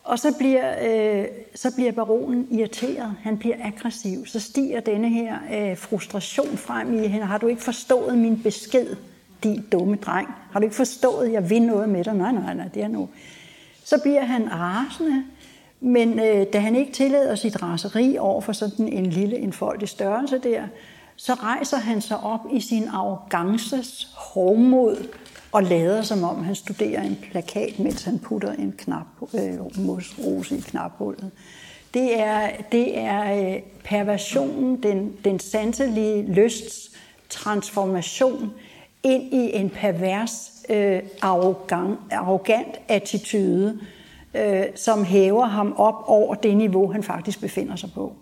Og så bliver, øh, så bliver baronen irriteret, han bliver aggressiv, så stiger denne her øh, frustration frem i hende. Har du ikke forstået min besked, din dumme dreng? Har du ikke forstået, at jeg vil noget med dig? Nej, nej, nej, det er nu. Så bliver han rasende, men øh, da han ikke tillader sit raseri over for sådan en lille enfoldig størrelse der, så rejser han sig op i sin arrogances hovmod og lader som om han studerer en plakat, mens han putter en knap, øh, mosrose i knaphullet. Det er, det er øh, perversionen, den, den sanselige lysts transformation ind i en pervers, øh, arrogant, arrogant attitude, øh, som hæver ham op over det niveau, han faktisk befinder sig på.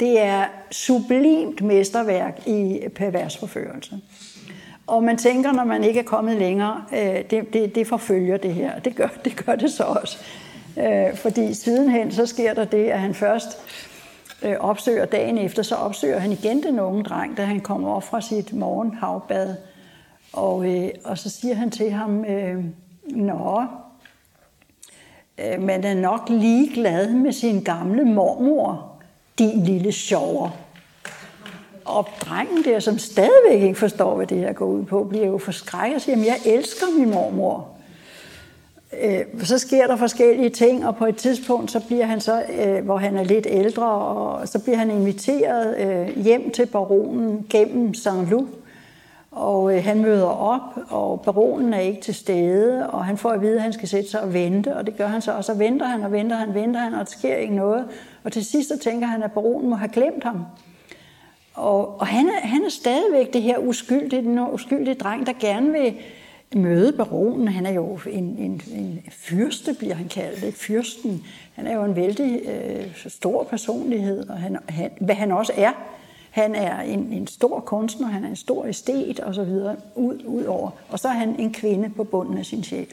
Det er sublimt mesterværk i pervers forførelse. Og man tænker, når man ikke er kommet længere, øh, det, det, det forfølger det her. Det gør, det gør det så også. Øh, fordi sidenhen så sker der det, at han først øh, opsøger dagen efter, så opsøger han igen den unge dreng, da han kommer op fra sit morgenhavbad. Og, øh, og så siger han til ham, øh, Nå, øh, man er nok ligeglad med sin gamle mormor, din lille sjover. Og drengen der, som stadigvæk ikke forstår, hvad det her går ud på, bliver jo forskrækket og siger, at jeg elsker min mormor. Øh, så sker der forskellige ting, og på et tidspunkt, så bliver han så, øh, hvor han er lidt ældre, og så bliver han inviteret øh, hjem til baronen gennem Saint Loup. Og øh, han møder op, og baronen er ikke til stede, og han får at vide, at han skal sætte sig og vente, og det gør han så, og så venter han og venter han, venter han, og der sker ikke noget. Og til sidst så tænker han, at baronen må have glemt ham. Og, og han, er, han er stadigvæk det her uskyldige, den uskyldige dreng, der gerne vil møde baronen. Han er jo en, en, en fyrste, bliver han kaldt, ikke? fyrsten. Han er jo en vældig øh, stor personlighed, og han, han, hvad han også er. Han er en, en stor kunstner, han er en stor æstet og så videre, ud, ud over. Og så er han en kvinde på bunden af sin sjæl.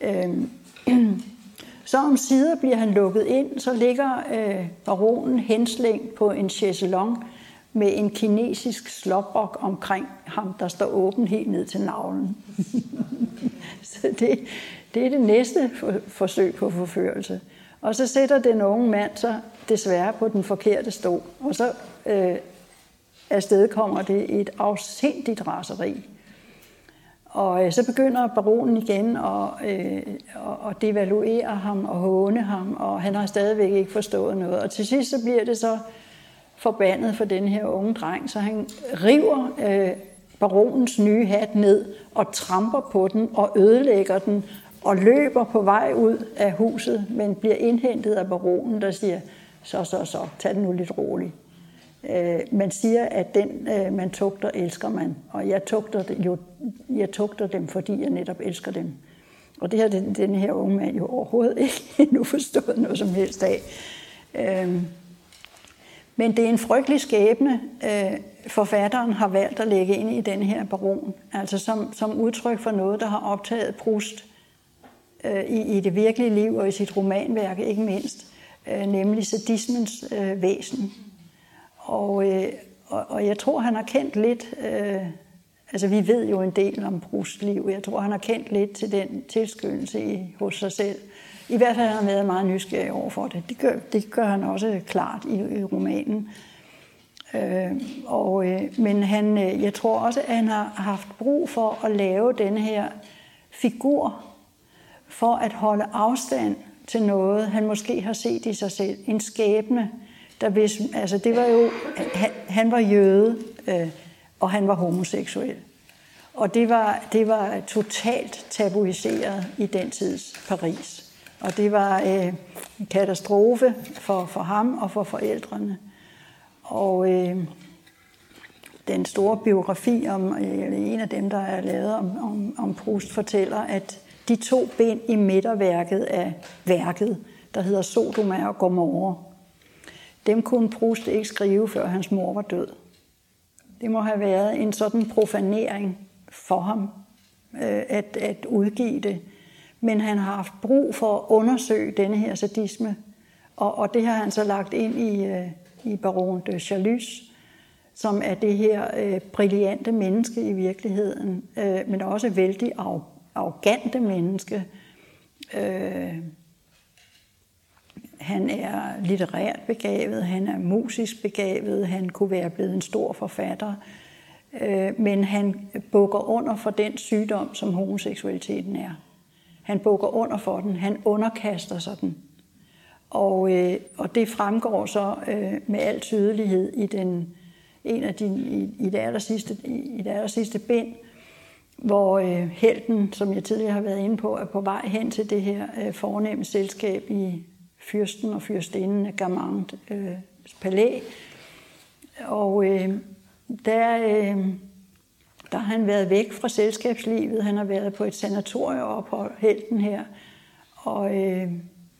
Øhm, så om sider bliver han lukket ind, så ligger øh, baronen henslængt på en chaiselong med en kinesisk slåbrok omkring ham, der står åben helt ned til navlen. så det, det er det næste forsøg på forførelse. Og så sætter den unge mand sig desværre på den forkerte stol, og så øh, afsted kommer det et afsindigt raseri. Og øh, så begynder baronen igen at, øh, at devaluere ham og håne ham, og han har stadigvæk ikke forstået noget. Og til sidst så bliver det så forbandet for den her unge dreng, så han river øh, baronens nye hat ned og tramper på den og ødelægger den og løber på vej ud af huset, men bliver indhentet af baronen, der siger, så, så, så, tag den nu lidt roligt. Øh, man siger, at den, øh, man tugter, elsker man. Og jeg tugter, jo, jeg tugter dem, fordi jeg netop elsker dem. Og det har den, den her unge mand jo overhovedet ikke endnu forstået noget som helst af. Øh, men det er en frygtelig skæbne, øh, forfatteren har valgt at lægge ind i den her baron, altså som, som udtryk for noget, der har optaget Proust øh, i, i det virkelige liv og i sit romanværk ikke mindst, øh, nemlig sadismens øh, væsen. Og, øh, og, og jeg tror, han har kendt lidt, øh, altså vi ved jo en del om Prousts liv, jeg tror, han har kendt lidt til den tilskyndelse i, hos sig selv. I hvert fald har han været meget nysgerrig over for det. Det gør, det gør han også klart i, i romanen. Øh, og, øh, men han, øh, jeg tror også, at han har haft brug for at lave den her figur, for at holde afstand til noget, han måske har set i sig selv. En skæbne, der hvis, altså det var jo, han, han var jøde, øh, og han var homoseksuel. Og det var, det var totalt tabuiseret i den tids Paris. Og det var øh, en katastrofe for, for ham og for forældrene. Og øh, den store biografi om, eller en af dem, der er lavet om, om, om Proust, fortæller, at de to ben i midterværket af værket, der hedder Sodoma og Gomorra, dem kunne Proust ikke skrive, før hans mor var død. Det må have været en sådan profanering for ham, øh, at, at udgive det. Men han har haft brug for at undersøge denne her sadisme, og, og det har han så lagt ind i, øh, i Baron de Chalus, som er det her øh, brillante menneske i virkeligheden, øh, men også vældig arrogante menneske. Øh, han er litterært begavet, han er musisk begavet, han kunne være blevet en stor forfatter, øh, men han bukker under for den sygdom, som homoseksualiteten er. Han bukker under for den, han underkaster sig den. Og, øh, og det fremgår så øh, med al tydelighed i den en af de, i, i, det aller sidste, i, det aller sidste bind, hvor øh, helten, som jeg tidligere har været inde på, er på vej hen til det her øh, fornemme selskab i fyrsten og fyrstinden af Gamant øh, palæ. Og øh, der, øh, der har han været væk fra selskabslivet. Han har været på et sanatorieophold, helten her. Og, øh,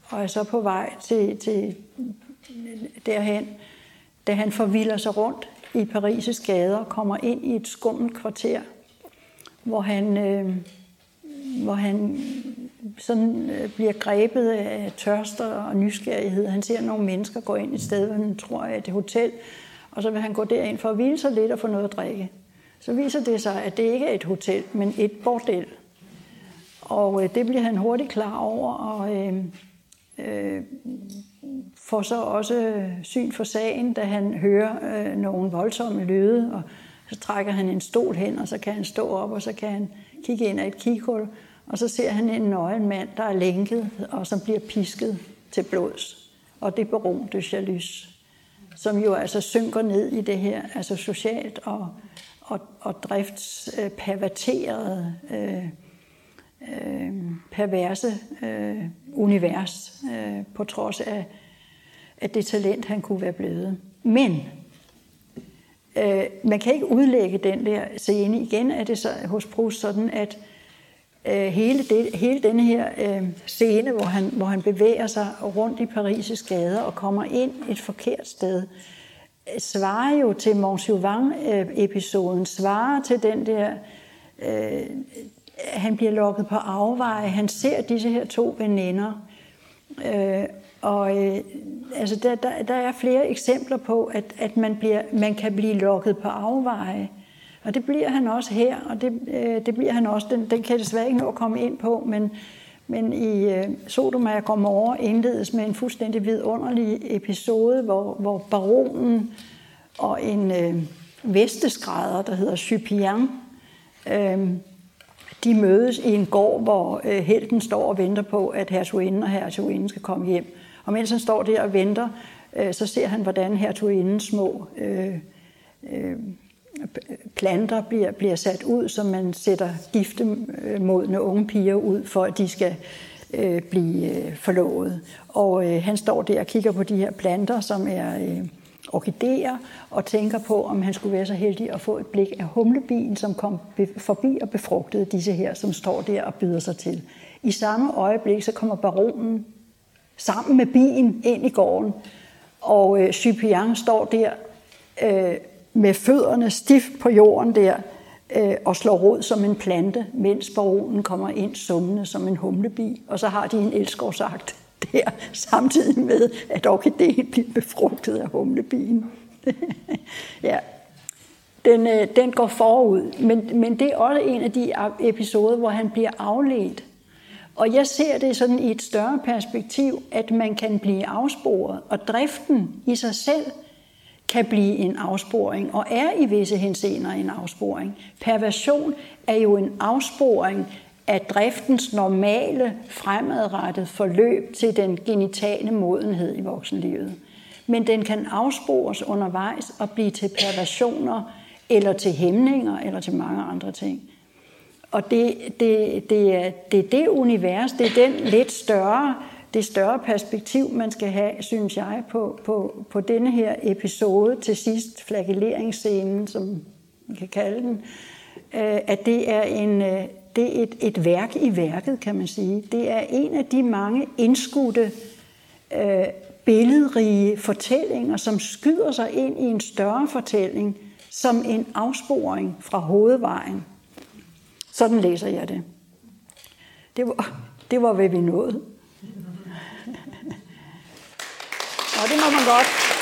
og er så på vej til, til derhen, da han forvilder sig rundt i Paris' gader og kommer ind i et skummelt kvarter, hvor han, øh, hvor han sådan øh, bliver grebet af tørster og nysgerrighed. Han ser nogle mennesker gå ind et sted, hvor han tror er et hotel, og så vil han gå derind for at hvile sig lidt og få noget at drikke. Så viser det sig, at det ikke er et hotel, men et bordel. Og øh, det bliver han hurtigt klar over, og øh, øh, får så også øh, syn for sagen, da han hører øh, nogle voldsomme lyde, og så trækker han en stol hen, og så kan han stå op, og så kan han kigge ind af et kighul, og så ser han en nøgen mand, der er lænket, og som bliver pisket til blods. Og det er Baron de som jo altså synker ned i det her, altså socialt og, og, og driftsperverterede øh, øh, perverse øh, univers, øh, på trods af, af det talent, han kunne være blevet. Men øh, man kan ikke udlægge den der scene. Igen er det så hos Proust sådan, at øh, hele, det, hele denne her øh, scene, hvor han, hvor han bevæger sig rundt i Paris' gader og kommer ind et forkert sted, øh, svarer jo til Montsauvin-episoden, øh, svarer til den der øh, han bliver lukket på afveje. Han ser disse her to veninder. Øh, og øh, altså der, der, der er flere eksempler på, at, at man, bliver, man kan blive lukket på afveje. Og det bliver han også her, og det, øh, det bliver han også. Den, den kan jeg desværre ikke nå at komme ind på, men, men i øh, Sodoma og Gomorra indledes med en fuldstændig vidunderlig episode, hvor, hvor baronen og en øh, vesteskrædder, der hedder Cypian, øh, de mødes i en gård, hvor øh, helten står og venter på, at hertuginden og hertuginden skal komme hjem. Og mens han står der og venter, øh, så ser han, hvordan hertugindens små øh, øh, planter bliver, bliver sat ud, som man sætter giftemodne øh, unge piger ud, for at de skal øh, blive øh, forlovet. Og øh, han står der og kigger på de her planter, som er... Øh, orkideer og tænker på, om han skulle være så heldig at få et blik af humlebien, som kom forbi og befrugtede disse her, som står der og byder sig til. I samme øjeblik så kommer baronen sammen med bien ind i gården, og øh, Cyprian står der øh, med fødderne stift på jorden der, øh, og slår rod som en plante, mens baronen kommer ind summende som en humlebi. Og så har de en elskovsagt der, samtidig med, at orkideen bliver befrugtet af humlebien. ja, den, øh, den går forud, men, men det er også en af de episoder, hvor han bliver afledt. Og jeg ser det sådan i et større perspektiv, at man kan blive afsporet, og driften i sig selv kan blive en afsporing, og er i visse henseender en afsporing. Perversion er jo en afsporing af driftens normale fremadrettet forløb til den genitale modenhed i voksenlivet. Men den kan afspores undervejs og blive til perversioner, eller til hæmninger, eller til mange andre ting. Og det, det, det, er, det er det univers, det er den lidt større, det større perspektiv, man skal have, synes jeg, på, på, på denne her episode til sidst, flagelleringsscenen, som man kan kalde den, øh, at det er, en, øh, det er et, et værk i værket, kan man sige. Det er en af de mange indskudte, øh, billedrige fortællinger, som skyder sig ind i en større fortælling, som en afsporing fra hovedvejen. Sådan læser jeg det. Det var, det var hvad vi nåede. Og det må man godt.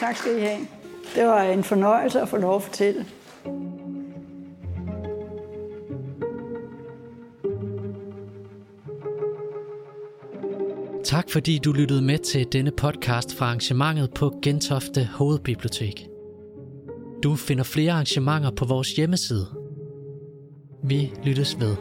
Tak skal I have. Det var en fornøjelse at få lov at fortælle. Tak fordi du lyttede med til denne podcast fra arrangementet på Gentofte Hovedbibliotek. Du finder flere arrangementer på vores hjemmeside. Vi lyttes ved.